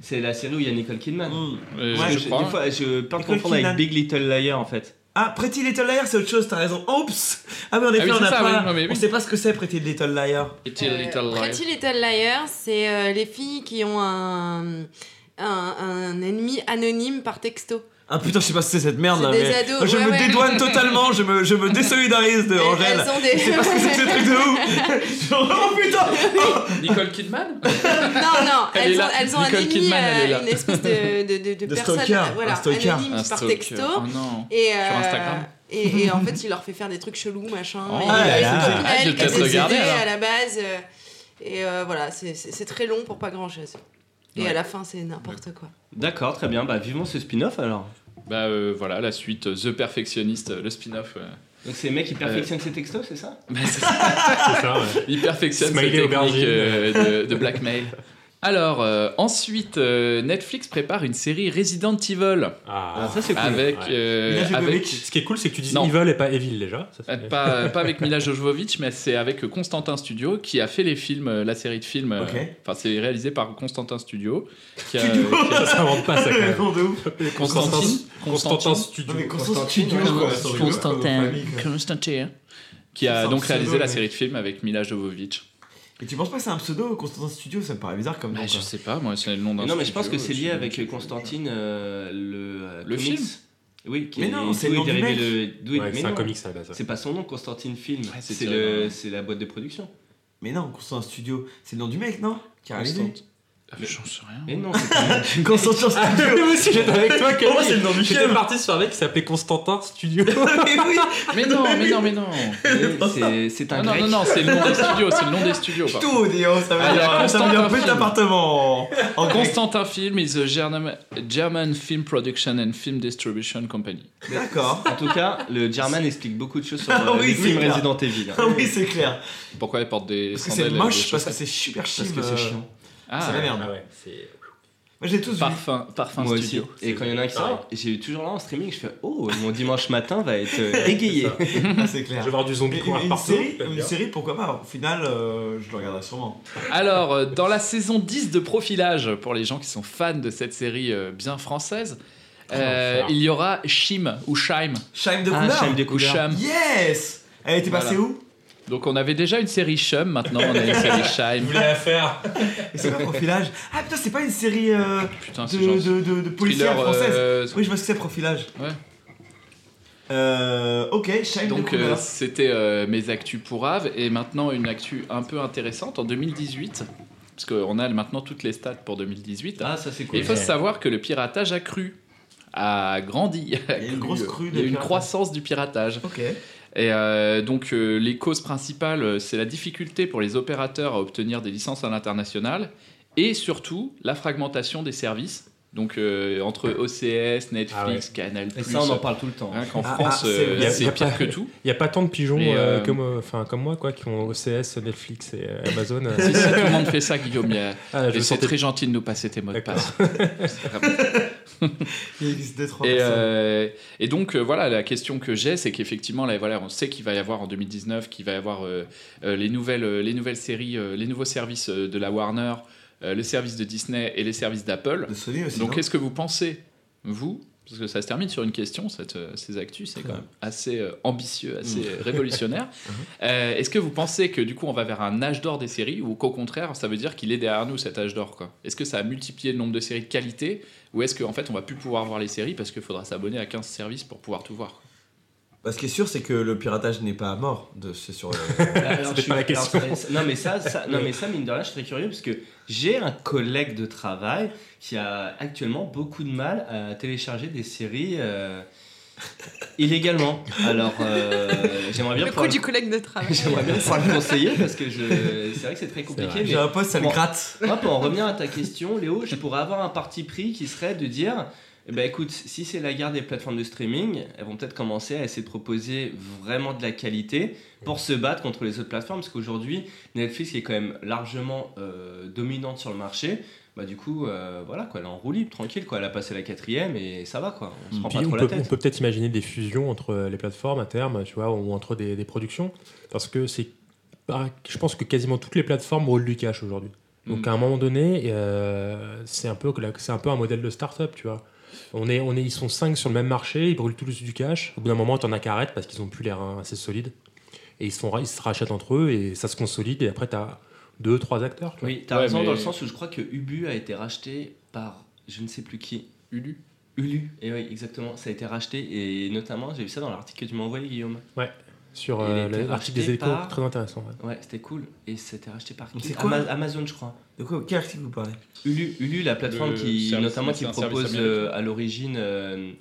C'est la série où il y a Nicole Kidman. Mm. Euh, Ouais, je je, crois. des fois, je peux confondre avec. Big Little Liar en fait. Ah, Pretty Little Liar, c'est autre chose, t'as raison. Oups Ah, mais en effet, oui, on a ça, pas. oui, mais On oui. sait pas ce que c'est Pretty Little Liar. Pretty Euh, Little Liar. Pretty Little Liars, c'est euh, les filles qui ont un, un, un ennemi anonyme par texto. Ah putain, je sais pas ce que c'est cette merde là. des mais ados, je ouais, me ouais. dédouane totalement, je me, je me désolidarise de Angèle. Elles ont des... Je sais pas ce que c'est que ce truc de ouf. Genre, oh putain Oh. Nicole Kidman? Non, non, Elle elles, ont, là. elles ont un Nicole ennemi, Kidman, elle est euh, là. une espèce de, de, de, de De personne stalker, voilà, un anonyme Un par texto. Oh non. Et, Sur euh, Instagram et, et en fait, il leur fait faire des trucs chelous, machin. Oh et là il y a là. copine Ah, à je vais peut-être regarder, la base. euh, et euh, voilà, c'est- très long pour pas grand-chose. Et Ouais. à la fin, c'est n'importe quoi. D'accord, très bien. Bah, vivons ce spin-off alors. Bah euh, voilà, la suite euh, The Perfectionist, euh, le spin-off. euh, Donc c'est les mecs qui perfectionnent ces textos, c'est ça? Bah, c'est ça. Ouais. Il perfectionne Smiley cette technique aubergine. euh, de, de blackmail. Alors, euh, ensuite, euh, Netflix prépare une série Resident Evil Ah, Ah, ça c'est cool. avec, Ouais. euh, Mila avec Jovovich. Ce qui est cool, c'est que tu dis Non. Evil et pas Evil déjà. Ça, c'est- pas, pas avec Mila Jovovich, mais c'est avec Constantin Studio qui a fait les films, euh, la série de films. euh, Ok. Enfin, c'est réalisé par Constantin Studio. Qui a, Studio. qui a- Ça s'invente pas, ça, quand même. Nom de ouf. Constantine. Constantin Studio. Non, mais Constantine Studio, quoi. quoi, Constantin. famille, quoi. Constantin. Qui a donc réalisé la série de films avec Mila Jovovich. Et tu penses pas que c'est un pseudo Constantin Studio Ça me paraît bizarre comme nom. Bah, je quoi. sais pas, moi, c'est le nom d'un non, mais je pense que c'est lié avec Constantine, euh, le, euh, Le comics. film Oui, qui Mais est- non, c'est le nom du Ouais, mais c'est un comics à la base. C'est pas son nom, Constantine Film. Ouais, c'est le, la boîte de production. Mais non, Constantin Studio, c'est le nom du mec, non? Qui a réalisé Ah, J'en sais rien. Mais non, c'est pas Constantin Studio Moi aussi, j'étais avec toi, Pour moi, c'est le nom du J'étais film. parti sur un mec qui s'appelait Constantin Studio. Mais oui Mais non, mais non, mais non. Mais c'est- un Ah, non, grec. non, non, c'est le nom des studios, c'est le nom des studios. Tout, Dion, ça veut Ah, il dire, ça veut dire Constantin petit appartement en. Constantin Film is a German, German Film Production and Film Distribution Company. D'accord. En tout cas, le German explique beaucoup de choses sur Ah euh, oui, les films. Resident Evil. hein. Ah oui, c'est clair. Pourquoi elle porte des Parce que c'est moche, parce que c'est super Parce chim. que c'est euh, chiant. Ah, c'est la merde. Ah ouais, c'est. Moi, j'ai tous vu. Parfum, parfum Moi aussi. studio. Et quand il y en a un qui sort, j'ai eu toujours là en streaming, je fais Oh, mon dimanche matin va être euh, égayé. Ah, c'est Je clair. vais voir du zombie courir une, série, une bien. série, pourquoi pas Au final, euh, je le regarderai sûrement. Alors, euh, dans la saison 10 de Profilage, pour les gens qui sont fans de cette série euh, bien française, euh, Enfer. il y aura Shim ou Shime Shime de Ah, couleur Shime couleurs. Sham. Yes Elle était passée Voilà. où? Donc on avait déjà une série Shum, maintenant on a une série Shime. voulais la faire. Et c'est quoi Profilage Ah putain, c'est pas une série euh, Putain, de, genre de, de, de policière thriller, française euh, Oui, je vois ce que c'est Profilage. Ouais. Euh, ok, Shime de Donc euh, c'était euh, mes actus pour Ave et maintenant une actu un peu intéressante en 2018 parce qu'on a maintenant toutes les stats pour 2018. Ah, ça c'est Et cool. il faut Ouais. savoir que le piratage a cru, a grandi. a Il y a une grosse crue Il de y a une piratage. croissance du piratage. Ok. Et euh, donc euh, les causes principales, euh, c'est la difficulté pour les opérateurs à obtenir des licences à l'international et surtout la fragmentation des services. Donc euh, entre OCS, Netflix, Ah ouais. Canal+. Et ça, on en parle tout le temps. Rien qu'en Ah, France, ah, c'est- euh, a- c'est pire que tout. Il n'y a pas tant de pigeons euh, comme, enfin, comme moi quoi, qui ont OCS, Netflix et Amazon. si, si, tout le monde fait ça, Guillaume. a- Ah, Et c'est très gentil de nous passer tes mots de passe. Il existe deux, trois Et, euh, et donc euh, voilà, la question que j'ai, c'est qu'effectivement, là, voilà, on sait qu'il va y avoir en 2019, qu'il va y avoir euh, les, nouvelles, les nouvelles séries, les nouveaux services de la Warner, le service de Disney et les services d'Apple. Donc qu'est-ce que vous pensez, vous parce que ça se termine sur une question, cette, euh, ces actus, c'est quand même assez euh, ambitieux, assez Mm. euh, révolutionnaire. Uh-huh. Euh, Est-ce que vous pensez que du coup on va vers un âge d'or des séries ou qu'au contraire ça veut dire qu'il est derrière nous cet âge d'or Est-ce que ça a multiplié le nombre de séries de qualité ou est-ce qu'en fait on va plus pouvoir voir les séries parce qu'il faudra s'abonner à 15 services pour pouvoir tout voir Bah, ce qui est sûr, c'est que le piratage n'est pas mort. De, c'est sur. euh, je pas la suis- question. non mais ça, ça- non mais ça mine de rien, je suis très curieux parce que j'ai un collègue de travail qui a actuellement beaucoup de mal à télécharger des séries euh, illégalement. Alors euh, j'aimerais bien Le coup du le- collègue de travail. j'aimerais bien pouvoir le conseiller parce que je c'est vrai que c'est très compliqué. mais J'ai un poste, ça le Bon. gratte. moi, pour en revenir à ta question, Léo, je pourrais avoir un parti pris qui serait de dire eh ben écoute, si c'est la guerre des plateformes de streaming, elles vont peut-être commencer à essayer de proposer vraiment de la qualité pour se battre contre les autres plateformes, parce qu'aujourd'hui, Netflix qui est quand même largement euh, dominante sur le marché, bah du coup, euh, voilà quoi, elle est en roue libre, tranquille quoi, elle a passé la quatrième et ça va quoi, on se prend Puis pas on trop peut, la on tête. peut peut-être imaginer des fusions entre les plateformes à terme, tu vois, ou entre des, des productions, parce que c'est, je pense que quasiment toutes les plateformes roulent du cash aujourd'hui. Donc Mm. à un moment donné, euh, c'est un peu c'est un peu un modèle de start-up, tu vois. On est, on est, ils sont cinq sur le même marché, ils brûlent tous du cash. Au bout d'un moment, t'en as qui arrêtent parce qu'ils ont plus l'air hein, assez solides. Et ils se, font, ils se rachètent entre eux et ça se consolide. Et après, t'as deux, trois acteurs. Tu vois. Oui, t'as Ouais, raison mais- dans le sens où je crois que Ubu a été racheté par je ne sais plus qui. Ulu Ulu, et oui, exactement, ça a été racheté et notamment j'ai vu ça dans l'article que tu m'as envoyé, Guillaume. Sur euh, l'article des échos, par- très intéressant. ouais. Ouais, c'était cool. Et c'était racheté par qui C'est quoi Ama- Amazon, je crois. De quoi Quel article vous parlez Ulu, Ulu la plateforme Le qui, service- notamment, qui propose euh, à l'origine euh,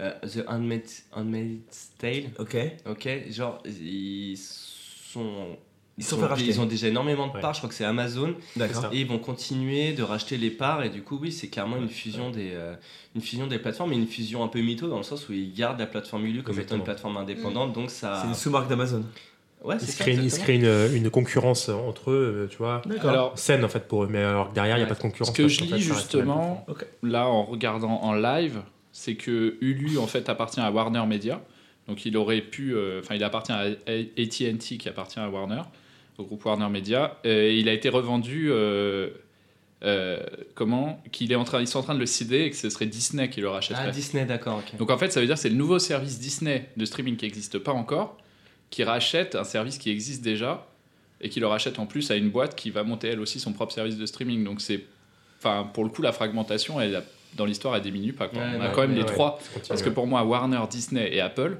euh, The Handmaid's, Handmaid's Tale. Ok. Ok, genre, ils sont Ils sont ont, fait racheter. ils ont déjà énormément de Ouais. parts, je crois que c'est Amazon, et ils vont continuer de racheter les parts, et du coup, oui, c'est carrément une fusion, des, euh, une fusion des plateformes, mais une fusion un peu mytho dans le sens où ils gardent la plateforme Ulu comme étant une plateforme indépendante, donc ça. C'est une sous-marque d'Amazon. Ouais, Ils c'est se créent, ils se créent une, une concurrence entre eux, euh, tu vois. D'accord. Alors, Saine en fait pour eux, mais alors que derrière il n'y a pas de concurrence. ce que je lis fait, justement, là en regardant en live, c'est que Hulu en fait appartient à Warner Media. Donc il aurait pu, euh, enfin il appartient à AT&T qui appartient à Warner, au groupe Warner Media. Et il a été revendu, euh, euh, comment Qu'il est en train, ils sont en train de le céder et que ce serait Disney qui le rachèterait. Ah, Disney, d'accord, ok. Donc en fait, ça veut dire que c'est le nouveau service Disney de streaming qui n'existe pas encore, qui rachète un service qui existe déjà et qui le rachète en plus à une boîte qui va monter elle aussi son propre service de streaming. Donc c'est, enfin pour le coup, la fragmentation, elle, dans l'histoire, elle diminue pas. Quoi. Ouais, On a quand même Ouais, les ouais, trois, parce que pour moi, Warner, Disney et Apple.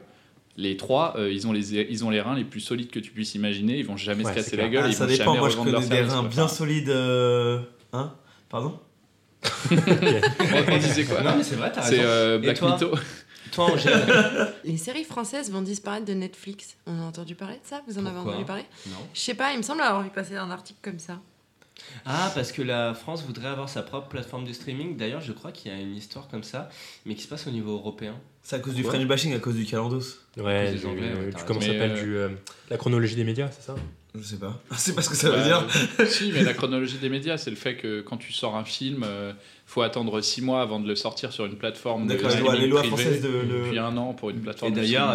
Les trois, euh, ils, ont les, ils ont les reins les plus solides que tu puisses imaginer. Ils vont jamais Ouais, se casser la gueule. Ah, ils ça vont dépend, jamais moi je connais des service, reins quoi. bien solides. euh, Hein? Pardon? On, on disait quoi? Non, mais c'est vrai, t'as C'est raison. euh, Black toi? Mytho. Toi, Angèle? Les séries françaises vont disparaître de Netflix. On a entendu parler de ça? Vous en avez entendu parler? Non. Je sais pas, il me semble avoir vu passer un article comme ça. Ah, parce que la France voudrait avoir sa propre plateforme de streaming. D'ailleurs, je crois qu'il y a une histoire comme ça, mais qui se passe au niveau européen. C'est à cause du French bashing, à cause du Calendos. Ouais, cause des du- Anglais, ouais, du- comment ça raison. s'appelle du, euh, La chronologie des médias, c'est ça? Je sais pas. C'est pas ce que ça veut Bah, dire. si, mais la chronologie des médias, c'est le fait que quand tu sors un film, euh, faut attendre 6 mois avant de le sortir sur une plateforme D'accord, les lois, françaises de. le- puis un an pour une Et plateforme de d'ailleurs,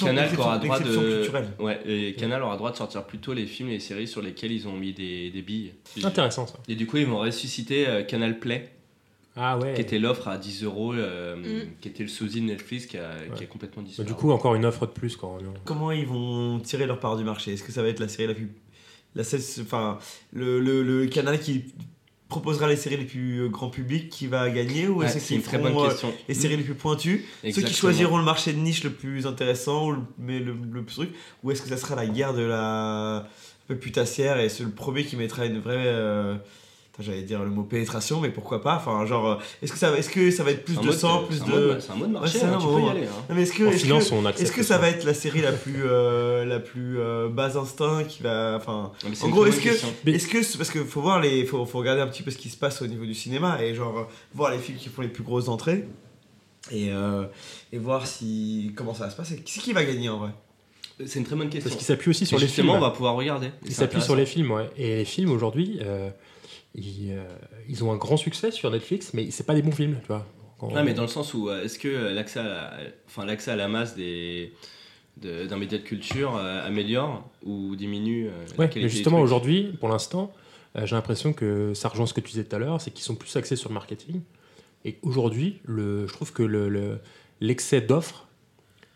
Canal aura droit de. Ouais, et Canal aura droit de sortir plutôt les films et les séries sur lesquels ils ont mis des, des billes. Intéressant ça. Et du coup, ils vont ressusciter euh, Canal Play, Ah ouais. qui était l'offre à 10 euros, euh, Mm. qui était le sosie de Netflix qui a, qui a complètement Bah, disparu. du coup, encore une offre de plus quand. Comment ils vont tirer leur part du marché? Est-ce que ça va être la série la plus. La, enfin, le, le, le canal qui proposera les séries les plus euh, grand public qui va gagner ou Ouais, est-ce c'est qu'ils très euh, question. les séries les plus pointues? Ceux qui choisiront le marché de niche le plus intéressant, ou le, mais le, le plus truc, ou est-ce que ça sera la guerre de la un peu putassière et c'est le premier qui mettra une vraie. euh, J'allais dire le mot pénétration, mais pourquoi pas Enfin, genre, euh, est-ce que ça, va- est-ce que ça va être plus de sang, plus c'est un de. mode- C'est un mode marché, Ouais, c'est hein, un tu mot, peux y aller. hein. Non, mais est-ce que, En est-ce finance, que, on accepte. est-ce que ça va être la série la plus, euh, la plus euh, bas instinct qui va. Enfin, En gros, est-ce que- est-ce que parce qu'il faut voir les, faut, faut regarder un petit peu ce qui se passe au niveau du cinéma et genre euh, voir les films qui font les plus grosses entrées et, euh, et voir si comment ça va se passer. Qui c'est qui va gagner en vrai? C'est une très bonne question. Parce qu'il s'appuie aussi sur Et les justement, films. on va pouvoir regarder. Il s'appuie sur les films, ouais. Et les films aujourd'hui, euh, ils, euh, ils ont un grand succès sur Netflix, mais c'est pas des bons films, tu vois. Quand- Ouais, mais dans le sens où euh, est-ce que euh, l'accès à, la- enfin, l'accès à la masse des de- d'un média de culture euh, améliore ou diminue euh, Ouais, mais justement aujourd'hui, pour l'instant, j'ai l'impression que ça rejoint ce que tu disais tout à l'heure, c'est qu'ils sont plus axés sur le marketing. Et aujourd'hui, le, je trouve que le- le- l'excès d'offres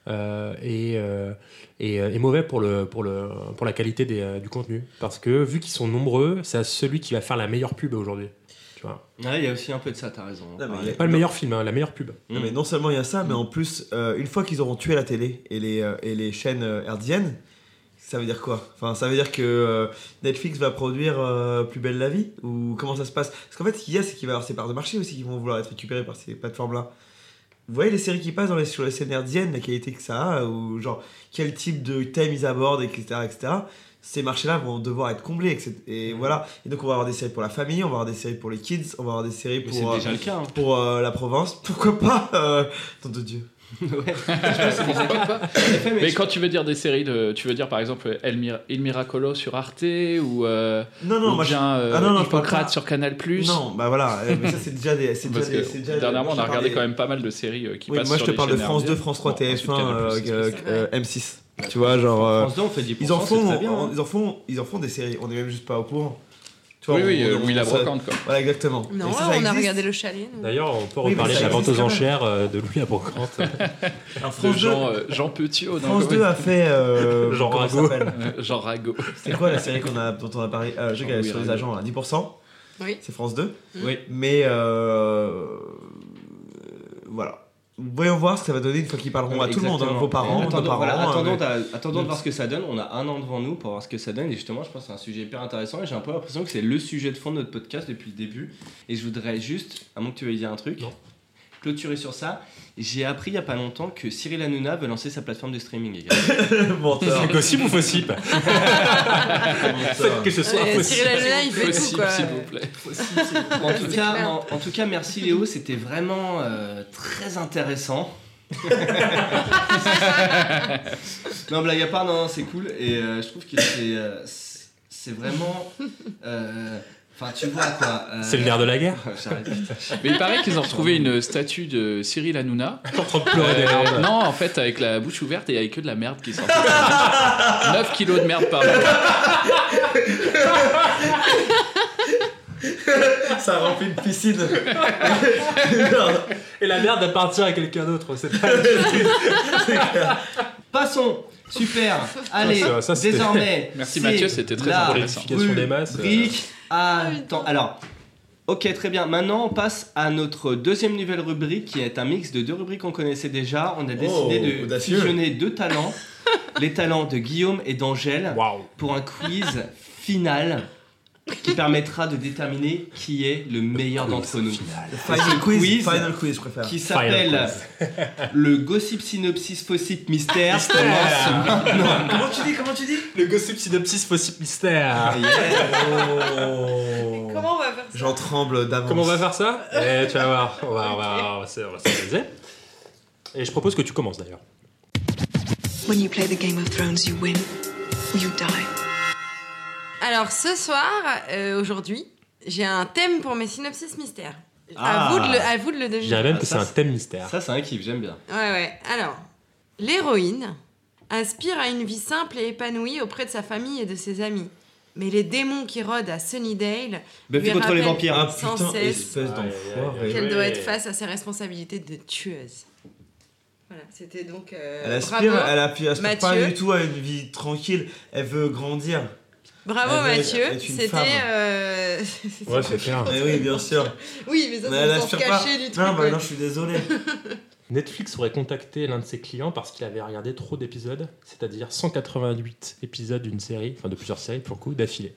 euh, est, euh, est, euh, est mauvais pour, le, pour, le, pour la qualité des, euh, du contenu. Parce que vu qu'ils sont nombreux, c'est à celui qui va faire la meilleure pub aujourd'hui. Tu vois. Ouais, il y a aussi un peu de ça, t'as raison. Non, mais Pas le meilleur film, hein, la meilleure pub. Non, Mm. mais non seulement il y a ça, mais en plus, euh, une fois qu'ils auront tué la télé et les, euh, et les chaînes euh, hertziennes, ça veut dire quoi? Enfin, ça veut dire que euh, Netflix va produire euh, Plus belle la vie? Ou comment ça se passe? Parce qu'en fait, ce qu'il y a, c'est qu'il va y avoir ces parts de marché aussi qui vont vouloir être récupérées par ces plateformes-là. Vous voyez les séries qui passent dans les, sur les scènes hertziennes, la qualité que ça a, ou genre quel type de thème ils abordent, etc. etc. Ces marchés-là vont devoir être comblés, etc. Et voilà. Et donc on va avoir des séries pour la famille, on va avoir des séries pour les kids, on va avoir des séries pour, euh, déjà le cas. hein. pour euh, la Provence. Pourquoi pas euh, Nom de Dieu. ouais. Mais quand tu veux dire des séries, de, tu veux dire par exemple El, Mir- Il Miracolo sur Arte ou, euh, Non, non, ou moi je- bien euh, Ah non, non, Hippocrate sur Canal Non, bah voilà, euh, mais ça c'est déjà des. c'est Parce déjà que déjà dernièrement, on a regardé quand même pas mal de séries euh, qui Oui, passent moi je sur te parle de France 2, hertziennes. France 3, Bon, ensuite, TF1, Canal+, euh, c'est euh, spécial. euh, M6. Tu vois, genre. euh, France 2, on fait 10%. ils en c'est font, très bien, hein. ils en font, ils en font des séries. On est même juste pas au courant. Tu vois, Oui, oui, on- euh, oui, la ça- brocante quoi. Voilà, exactement. Non, ça, ça on a existe. regardé le chalet. nous. D'ailleurs, on peut Oui, mais reparler ça de la vente existe aux quand même. enchères euh, de Louis la Brocante. Alors, De France 2, Jean, euh, Jean Petiot, non, France comment 2 a fait. euh, comment ça Rago. s'appelle euh, Jean Rago. C'était quoi la série qu'on a, dont on a parlé? Euh, Je regarde Oui, sur les Rago. agents, là, 10%. Oui. C'est France 2. Oui. Mais euh, voilà. Voyons voir ce que ça va donner une fois qu'ils parleront à tout le monde, hein, vos parents, nos Attendons, parents. voilà, euh, attendons, attendons de voir ce que ça donne. On a un an devant nous pour voir ce que ça donne. Et justement, je pense que c'est un sujet hyper intéressant. Et j'ai un peu l'impression que c'est le sujet de fond de notre podcast depuis le début. Et je voudrais juste, à moins que tu veuilles dire un truc, Non. Clôturer sur ça, j'ai appris il y a pas longtemps que Cyril Hanouna veut lancer sa plateforme de streaming. C'est gossip ou fossip Que ce soit Ouais, fossip. Cyril Hanouna, il fait tout Possible, quoi. s'il vous plaît. En tout, cas, clair. en, en tout cas, merci Léo, c'était vraiment euh, très intéressant. non, blague à part, non, non, c'est cool. Et euh, je trouve que c'est euh, c'est- c'est vraiment. euh, Enfin, tu vois quoi. euh, C'est le nerf de la guerre. J'arrête. Mais il paraît qu'ils ont retrouvé une statue de Cyril Hanouna. En train de pleurer des Euh, larmes. non, en fait, avec la bouche ouverte et il y avait que de la merde qui sortait. 9 kilos de merde par jour. Ça remplit une piscine. Et la merde appartient à quelqu'un d'autre. C'est pas. Passons. Super. Allez, Ça, ça, c'était- désormais. Merci Mathieu, c'était très la intéressant. Des masses. euh, Rubrique. Attends, alors. Ok, très bien. Maintenant, on passe à notre deuxième nouvelle rubrique qui est un mix de deux rubriques qu'on connaissait déjà. On a décidé de audacieux. fusionner deux talents. les talents de Guillaume et d'Angèle pour un quiz final qui permettra de déterminer qui est le meilleur d'entre nous. Final quiz. Quiz. Final quiz, je préfère. Qui s'appelle le Gossip Synopsis Fossip Mystère. Non. Comment tu dis Comment tu dis Le gossip synopsis fossip mystère. Oh. Comment on va faire ça J'en tremble d'avance. Comment on va faire ça Eh, tu vas voir. On va, on va, on va, se- on va s'organiser. Et je propose que tu commences d'ailleurs. When you play the Game of Thrones, you win or you die. Alors ce soir, euh, aujourd'hui, j'ai un thème pour mes synopsis mystères. Ah. À, vous de le, à vous de le Je deviner. dirais même Ah, que c'est un thème mystère. Ça, c'est un kiff, j'aime bien. Ouais, ouais. Alors, l'héroïne aspire à une vie simple et épanouie auprès de sa famille et de ses amis. Mais les démons qui rôdent à Sunnydale Buffy lui contre les rappellent vampires. Ah sans putain, cesse espèce d'enfoiré. qu'elle doit être face à ses responsabilités de tueuse. Voilà, c'était donc. euh, Elle aspire, bravo, elle aspire pas Mathieu. du tout à une vie tranquille. Elle veut grandir. Bravo Mathieu. C'était. euh, c'était Ouais, c'est clair. Eh oui, bien sûr. Oui, mais ça, Mais aspire pas. caché du truc. Non, bah ouais. non, je suis désolé. Netflix aurait contacté l'un de ses clients parce qu'il avait regardé trop d'épisodes, c'est-à-dire 188 épisodes d'une série, enfin de plusieurs séries pour le coup, d'affilée.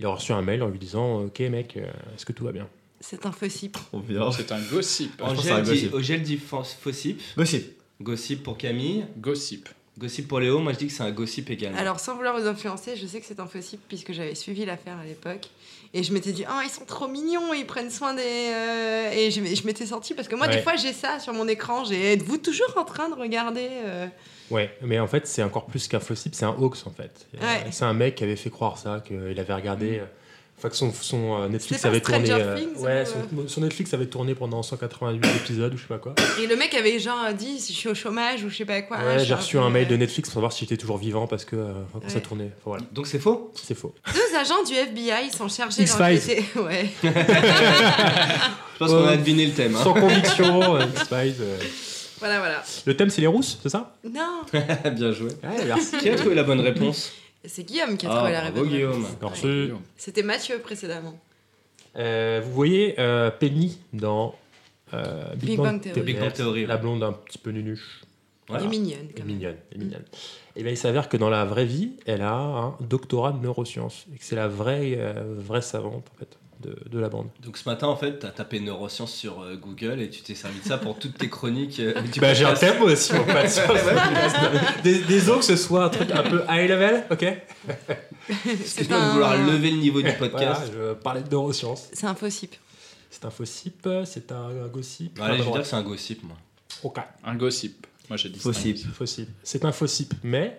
Il a reçu un mail en lui disant Ok, mec, euh, est-ce que tout va bien? C'est un faux cible. Trop bien. C'est un gossip. Angèle un dit, gossip. Fossip. Gossip. Gossip pour Camille. Gossip. Gossip pour Léo. Moi, je dis que c'est un gossip également. Alors, sans vouloir vous influencer, je sais que c'est un cible puisque j'avais suivi l'affaire à l'époque. Et je m'étais dit, oh, ils sont trop mignons, ils prennent soin des. euh, Et je, je m'étais sentie, parce que moi, Ouais. des fois, j'ai ça sur mon écran. J'ai êtes-vous toujours en train de regarder euh, Ouais, mais en fait, c'est encore plus qu'un possible, c'est un hoax en fait. Ouais. C'est un mec qui avait fait croire ça, qu'il avait regardé. euh, Enfin, que son, son euh, Netflix avait tourné. Euh, Things, ouais, ou, son, son Netflix avait tourné pendant 188 épisodes ou je sais pas quoi. Et le mec avait genre dit, si je suis au chômage ou je sais pas quoi. ouais, j'ai reçu un mail de euh, Netflix pour savoir si j'étais toujours vivant parce que euh, quand ça tournait. Enfin, voilà, Donc, c'est faux? C'est faux. Deux agents du FBI sont chargés d'enquêter. Ouais. Je pense qu'on a deviné le thème. hein. Sans conviction, euh, X-Files, euh. Voilà, voilà. Le thème, c'est les rousses, c'est ça? Non, bien joué. Ouais, merci. Qui a trouvé la bonne réponse? C'est Guillaume qui a Ah, trouvé la bravo, réponse. Guillaume. Ouais. C'était Mathieu précédemment. Euh, vous voyez euh, Penny dans euh, Big, Big Bang, Bang Theory. Big Bang Theory, La blonde un petit peu nunuche. Voilà. Elle est mignonne Elle quand est même. mignonne, elle est mignonne. Et bien, il s'avère que dans la vraie vie, elle a un doctorat de neurosciences. Et que c'est la vraie, euh, vraie savante, en fait, de, de la bande. Donc, ce matin, en fait, t'as tapé neurosciences sur euh, Google et tu t'es servi de ça pour toutes tes chroniques. euh, Bah, j'ai un thème aussi, mon pote. Des- Désolé que ce soit un truc un peu high level, ok? Excuse-moi de vouloir lever le niveau du podcast. Voilà, je parlais de neurosciences. C'est un faux cible. C'est un faux sip, c'est un, un gossip. Allez, je veux dire que c'est un gossip, moi. Ok, Un gossip. Moi, j'ai dit ça. Possible. faux sip. C'est un faux sip, mais.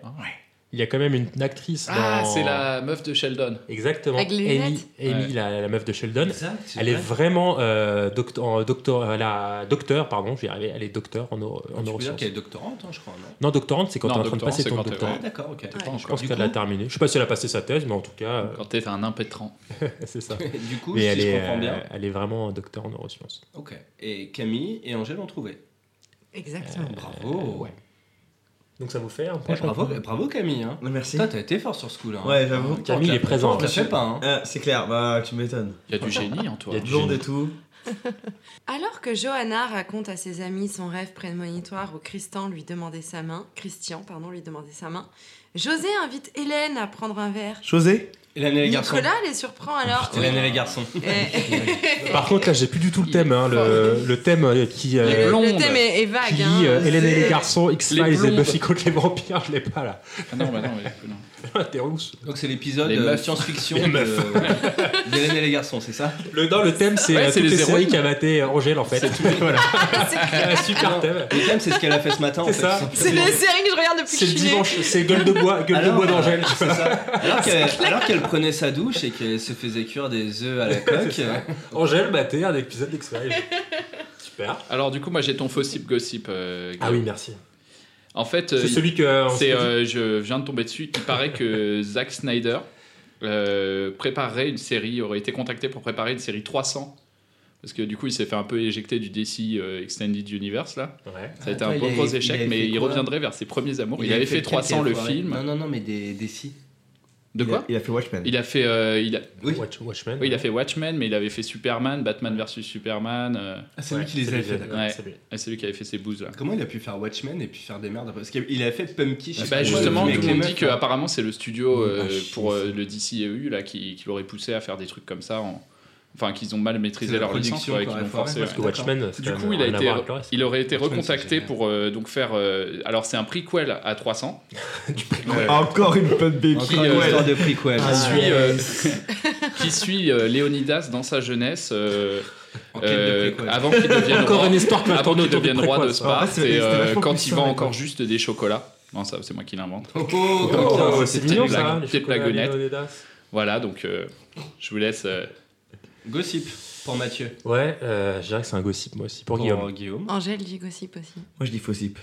Il y a quand même une actrice Ah, dans... c'est la meuf de Sheldon. Exactement. Avec les Amy, lunettes Amy Ouais. la, la meuf de Sheldon. Exact, Elle est vrai. vraiment euh, docteur, en docteur, elle a- docteur, pardon, je vais y arriver, elle est docteur en, neuro- en Tu peux dire neurosciences. qu'elle est doctorante, hein, je crois, non? Non, doctorante, c'est quand t'es en train de passer ton doctorat. Ah, d'accord, ok. Je pense qu'elle coup- a terminé. Je sais pas si elle a passé sa thèse, mais en tout cas, euh, Quand t'es un impétrant. c'est ça. du coup, Mais si elle je est, comprends bien. euh, elle est vraiment docteur en neurosciences. Ok. Et Camille et Angèle ont trouvé. Exactement. Bravo. ouais. Donc ça vous fait un point Ouais, bravo, bravo Camille. Hein. Merci. Putain, t'as été fort sur ce coup-là. hein. Ouais, j'avoue. Camille est présent. Te la fait pas. Hein. Ah, c'est clair, bah tu m'étonnes. Il y a du génie en toi. Il y a du Blonde et tout. Alors que Johanna raconte à ses amis son rêve prémonitoire où Christian lui demandait sa main, Christian, pardon, lui demandait sa main, José invite Hélène à prendre un verre. José? Hélène et les garçons. Nicolas les surprend alors. Hélène et les garçons. Par contre, là, j'ai plus du tout le thème. hein, le, le thème euh, qui. euh, le, thème est, est qui vague. lit hein. euh, Hélène et les C'est- garçons, X-Files Les et blondes. Buffy contre les vampires, je l'ai pas là. Ah non, bah non, mais- non. T'es rousse. Donc c'est l'épisode Les euh, meufs. science-fiction de- d'Hélène et les garçons, c'est ça? Le, non, le thème, c'est Ouais, euh, c'est toutes les les séries héroïnes. qu'a maté Angèle en fait. voilà. Un super thème. Le thème, c'est ce qu'elle a fait ce matin. en C'est fait, ça. tout C'est simplement. les séries que je regarde depuis C'est que le je suis née. dimanche, c'est gueule de bois, gueule de Alors, bois d'Angèle. tu C'est vois. ça. Alors qu'elle alors qu'elle prenait sa douche et qu'elle se faisait cuire des œufs à la coque. Angèle maté un épisode d'X-Files. Super. Alors du coup, moi j'ai ton faux sip gossip. euh, Ah oui, merci. En fait, euh, C'est celui que. c'est, euh, je viens de tomber dessus. Il paraît que Zack Snyder euh, préparerait une série, aurait été contacté pour préparer une série 300. Parce que du coup, il s'est fait un peu éjecter du DC euh, Extended Universe là. Ouais. Ça a été Attends, un gros échec, mais il reviendrait vers ses premiers amours. Il, avait fait lequel 300 le film. Non, non, non, mais des, des De Il a- quoi il a, fait Watchmen. Il a fait, euh, il a, Oui. Watch- Watchmen. oui, il a fait Watchmen, mais il avait fait Superman, Batman vs Superman. euh, Ah, c'est Ouais, lui qui les c'est a lui, fait, d'accord. Ouais. c'est lui. qui avait fait ses bouses là. Comment il a pu faire Watchmen et puis faire des merdes après? Parce qu'il a fait Pumpkin. je sais Bah justement, tout le monde dit qu'apparemment c'est le studio Ah, euh, chier, pour euh, le DCEU là, qui, qui l'aurait poussé à faire des trucs comme ça. En... Enfin, qu'ils ont mal maîtrisé leur licence, production quoi, forcé. parce ouais. Que Watchmen, c'est Du coup, il, a été, il aurait été Watchmen, recontacté pour euh, donc faire. euh, alors, c'est un prequel à 300 Euh, Encore une bonne baby. Encore qui, une euh, histoire de prequel. Ah, qui suit, ouais. euh, qui suit euh, Léonidas dans sa jeunesse euh, euh, avant qu'il devienne Encore roi, une histoire qui va avant tourner qu'il autour du devienne roi de Sparte et euh, quand il vend ouais. encore juste des chocolats. Non, ça c'est moi qui l'invente. Oh, oh, Oh, oh, c'est petite mignon blague- ça. Léonidas. Voilà, donc euh, je vous laisse. Gossip pour Mathieu. Ouais, euh, je dirais que c'est un gossip moi aussi pour Guillaume. Guillaume. Angèle dit gossip aussi. Moi je dis Fossip.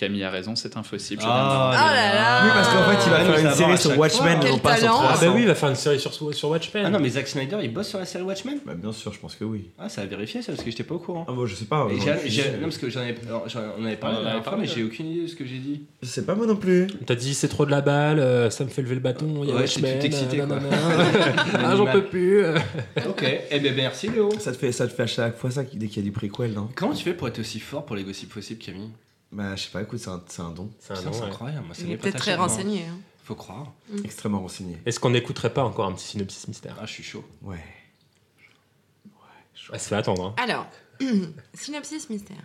Camille a raison, c'est impossible. Ah, Oh là là Oui, parce qu'en fait, il va Ah, faire une série sur Watchmen fois. et non Quel pas sur talent. 300. Ah bah oui, il va faire une série sur, sur Watchmen. Ah non, mais Zack Snyder, il bosse sur la série Watchmen Bah, bien sûr, je pense que oui. Ah, ça a vérifié ça parce que j'étais pas au courant. Ah bon, je sais pas. Et moi, j'ai- je- j'ai- non, parce que j'en avais, alors, j'en- on avait parlé on la avait dernière fois, parlé, mais j'ai aucune idée de ce que j'ai dit. Je sais pas moi non plus. T'as dit c'est trop de la balle, euh, ça me fait lever le bâton, il y a Ouais, j'étais Watchmen. tout excité, euh, quoi. nanana. ah j'en peux plus. euh. ok, eh bien merci Léo. Ça te fait, ça te fait à chaque fois ça dès qu'il y a du prequel, non Comment tu fais pour être aussi fort pour les gossips possibles, Camille? Bah, je sais pas, écoute, c'est un, c'est un don. C'est un Putain, nom, C'est ouais. incroyable. Moi, Il est peut-être très renseigné. hein. Faut croire. Extrêmement renseigné. Est-ce qu'on n'écouterait pas encore un petit synopsis mystère? Ah, je suis chaud. Ouais. Ouais, Ça fait attendre. Hein. Alors, synopsis mystère.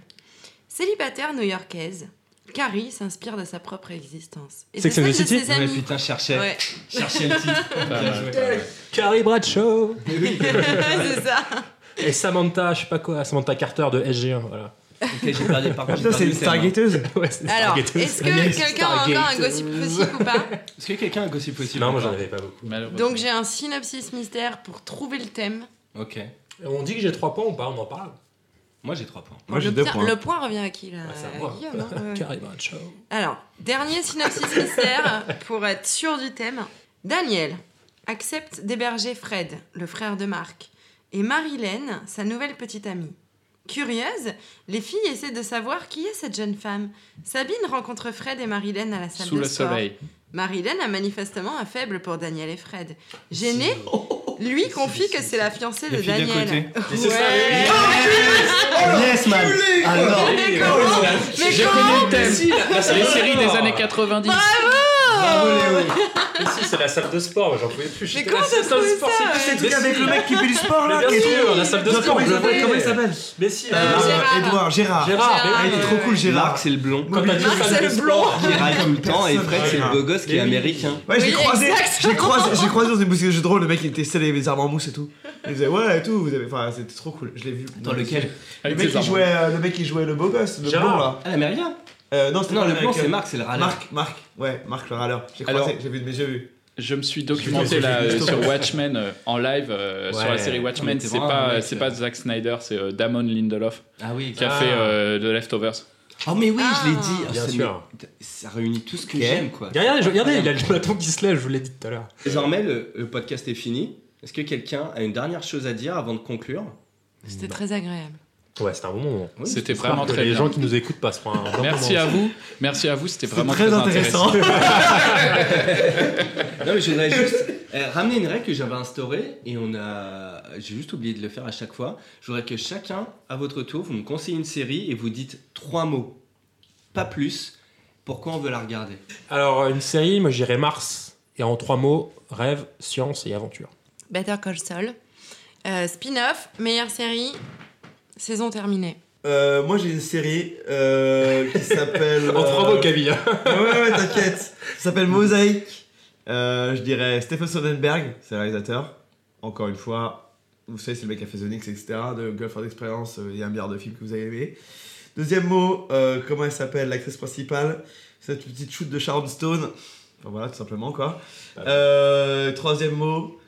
Célibataire new-yorkaise, Carrie s'inspire de sa propre existence. Et Sex de and the celle de City ses Ouais, amis. putain, cherchais. Ouais, cherchais le titre. Bien joué. Carrie Bradshaw c'est ça. et Samantha, je sais pas quoi, Samantha Carter de SG1, voilà. Ok, j'ai perdu. Par contre, j'ai c'est une le thème, hein. stargateuse Ouais, c'est Alors, est-ce que quelqu'un a encore un gossip possible ou pas Est-ce que quelqu'un a un gossip possible Non, moi j'en avais pas beaucoup. Malheureusement. Donc j'ai un synopsis mystère pour trouver le thème. Ok. On dit que j'ai 3 points ou pas On en parle Moi, j'ai 3 points. Moi j'ai le, deux pia- points. le point revient à qui là Ouais, c'est à moi. Guillaume, hein, ouais. Alors, dernier synopsis mystère pour être sûr du thème. Daniel accepte d'héberger Fred, le frère de Marc, et Marilyn, sa nouvelle petite amie. Curieuse, les filles essaient de savoir qui est cette jeune femme. Sabine rencontre Fred et Marilyn à la salle Sous de le sport. soleil. Marilyn a manifestement un faible pour Daniel et Fred. Gêné, lui confie que c'est la fiancée de filles Daniel. côté. Mais c'est ça, Ouais. Yes, man Alors, Mais comment Mais J'ai comment connu le thème. C'est les séries des années 90. bravo Léo Mais si, c'est la salle de sport, j'en pouvais plus. Mais comment salle de trouvé sport, ça, c'est- truc avec le mec qui fait du sport là bien sûr, la salle de Comment sport. Comment il s'appelle Mais si, Euh, Gérard. Edouard, Gérard. Gérard, Gérard, Ah, il est trop cool Gérard. Marc, c'est le blond. quand t'as dit c'est le sport. Qui râle comme le temps et Fred, c'est le beau gosse qui est américain. Ouais, j'ai croisé, j'ai croisé, j'ai croisé dans une boutique de jeux de rôle, le mec il testait les armes en mousse et tout. Il disait ouais et tout, vous avez, enfin c'était trop cool, je l'ai vu. Dans lequel Le Avec mec qui jouait, euh, le mec qui jouait le beau gosse, le blond là. Ah, l'américain Euh, non, c'était Non, pas le mec, blanc, euh, c'est Marc, c'est le râleur. Marc, Marc, ouais, Marc le râleur. J'ai croisé, j'ai vu mes yeux. vu. Je me suis J'ai documenté là j'ai euh, j'ai sur. Watchmen euh, en live euh, sur la série Mais Watchmen. C'est pas c'est pas Zack Snyder, c'est euh, Damon Lindelof Ah oui. qui a Ah. fait euh, The Leftovers. Oh, mais oui, je l'ai Ah. dit. Bien ça sûr. me- Ça réunit tout ce que j'aime, quoi. Regardez, regardez, il a le bâton qui se lève, je vous l'ai dit tout à l'heure. Désormais, le, le podcast est fini. Est-ce que quelqu'un a une dernière chose à dire avant de conclure? C'était très agréable. Ouais, c'était un bon moment. Oui, C'était vraiment très les bien. gens qui nous écoutent passeront un bon Merci moment à aussi. vous, merci à vous, c'était vraiment très intéressant. Non, mais je voudrais juste euh, ramener une règle que j'avais instaurée et on a. J'ai juste oublié de le faire à chaque fois. Je voudrais que chacun, à votre tour, vous me conseillez une série et vous dites trois mots, pas plus. Pourquoi on veut la regarder? Alors, une série, moi j'irais Mars. Et en trois mots, rêve, science et aventure. Better Call Saul. Euh, Spin-off, meilleure série, saison terminée. Euh, moi j'ai une série euh, qui s'appelle. En trois euh, mots, Camille. Ouais, ouais, t'inquiète. Ça s'appelle Mosaïque. Euh, je dirais Stephen Soderbergh, c'est le réalisateur. Encore une fois, vous savez, c'est le mec qui a fait The Nix, etc. De Girlfriend Experience, il y a un milliard de films que vous avez aimés. Deuxième mot, euh, comment elle s'appelle, l'actrice principale? Cette petite shoot de Sharon Stone. Enfin voilà, tout simplement quoi. Euh, troisième mot,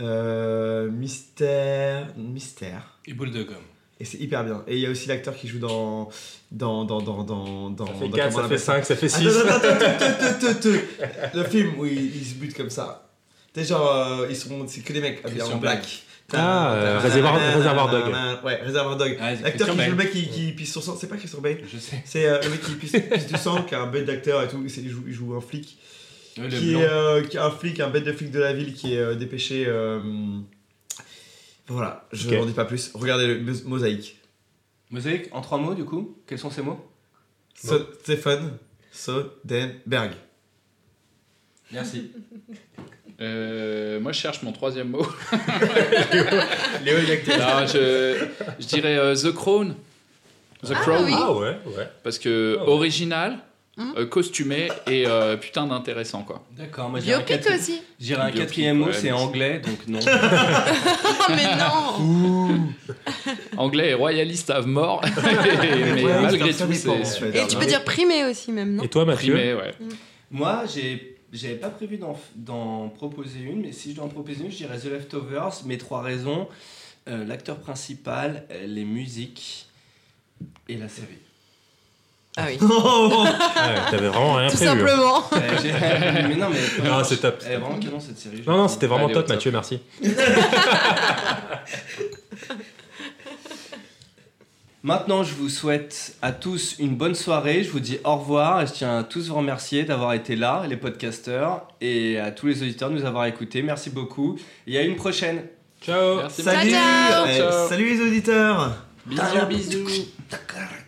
euh, mystère. Mystère. Et boule de gomme. Et c'est hyper bien. Et il y a aussi l'acteur qui joue dans. Dans. Dans. Dans. Dans. dans Ça fait dans- 4, comment on ça fait appelle 5, ça fait 6. Attends, attends, attends, attends, attends, attends, attends. Le film où ils, ils se butent comme ça. Tu genre, euh, ils sont, c'est que des mecs habillés en black. Ah, euh, Réservoir- Réservoir Dog. Ouais, Réservoir Dog. Ah, L'acteur qui joue le mec qui, qui pisse son sang, c'est pas Christian Bale. Je sais. C'est euh, le mec qui pisse, pisse du sang, qui a un bête d'acteur et tout. Il joue, il joue un flic. Ouais, Qui est, euh, qui est un flic, un bête de flic de la ville qui est euh, dépêché. Voilà, je n'en dis pas plus. Regardez le Mos- mosaïque. Mosaïque, en trois mots du coup Quels sont ces mots So- Stephen Soderbergh. Merci. Euh, moi, je cherche mon troisième mot. Léo, il y a que tes- Non, je, je dirais euh, The Crown. The Crown. oui. Ah ouais, ouais. Parce que Ah ouais. original, Hum. euh, costumé et euh, putain d'intéressant quoi. D'accord, moi j'irai un, quatri- aussi. j'irai un Biopic, quatrième mot, ouais, c'est anglais, donc non. Oh, mais non Anglais et royaliste à mort. mais Ouais, malgré tout, c'est super Et tu peux dire primé aussi, même, non Et toi, Mathieu Primé, ouais. Moi, j'ai, j'avais pas prévu d'en, proposer une, mais si je dois en proposer une, je dirais The Leftovers. Mes trois raisons euh, l'acteur principal, les musiques et la série. Ah oui. Ouais, T'avais vraiment rien Tout prévu. hein. simplement. Euh, mais non, mais. Non, c'est top. Elle est vraiment canon cette série. Non, non, c'était vraiment Allez, top, top. Mathieu, merci. Maintenant, je vous souhaite à tous une bonne soirée. Je vous dis au revoir et je tiens à tous vous remercier d'avoir été là, les podcasteurs, et à tous les auditeurs de nous avoir écoutés. Merci beaucoup. Et à une prochaine. Ciao Merci. Salut Ciao, ciao. Ciao. Salut les auditeurs Bisous, bisous. Takara.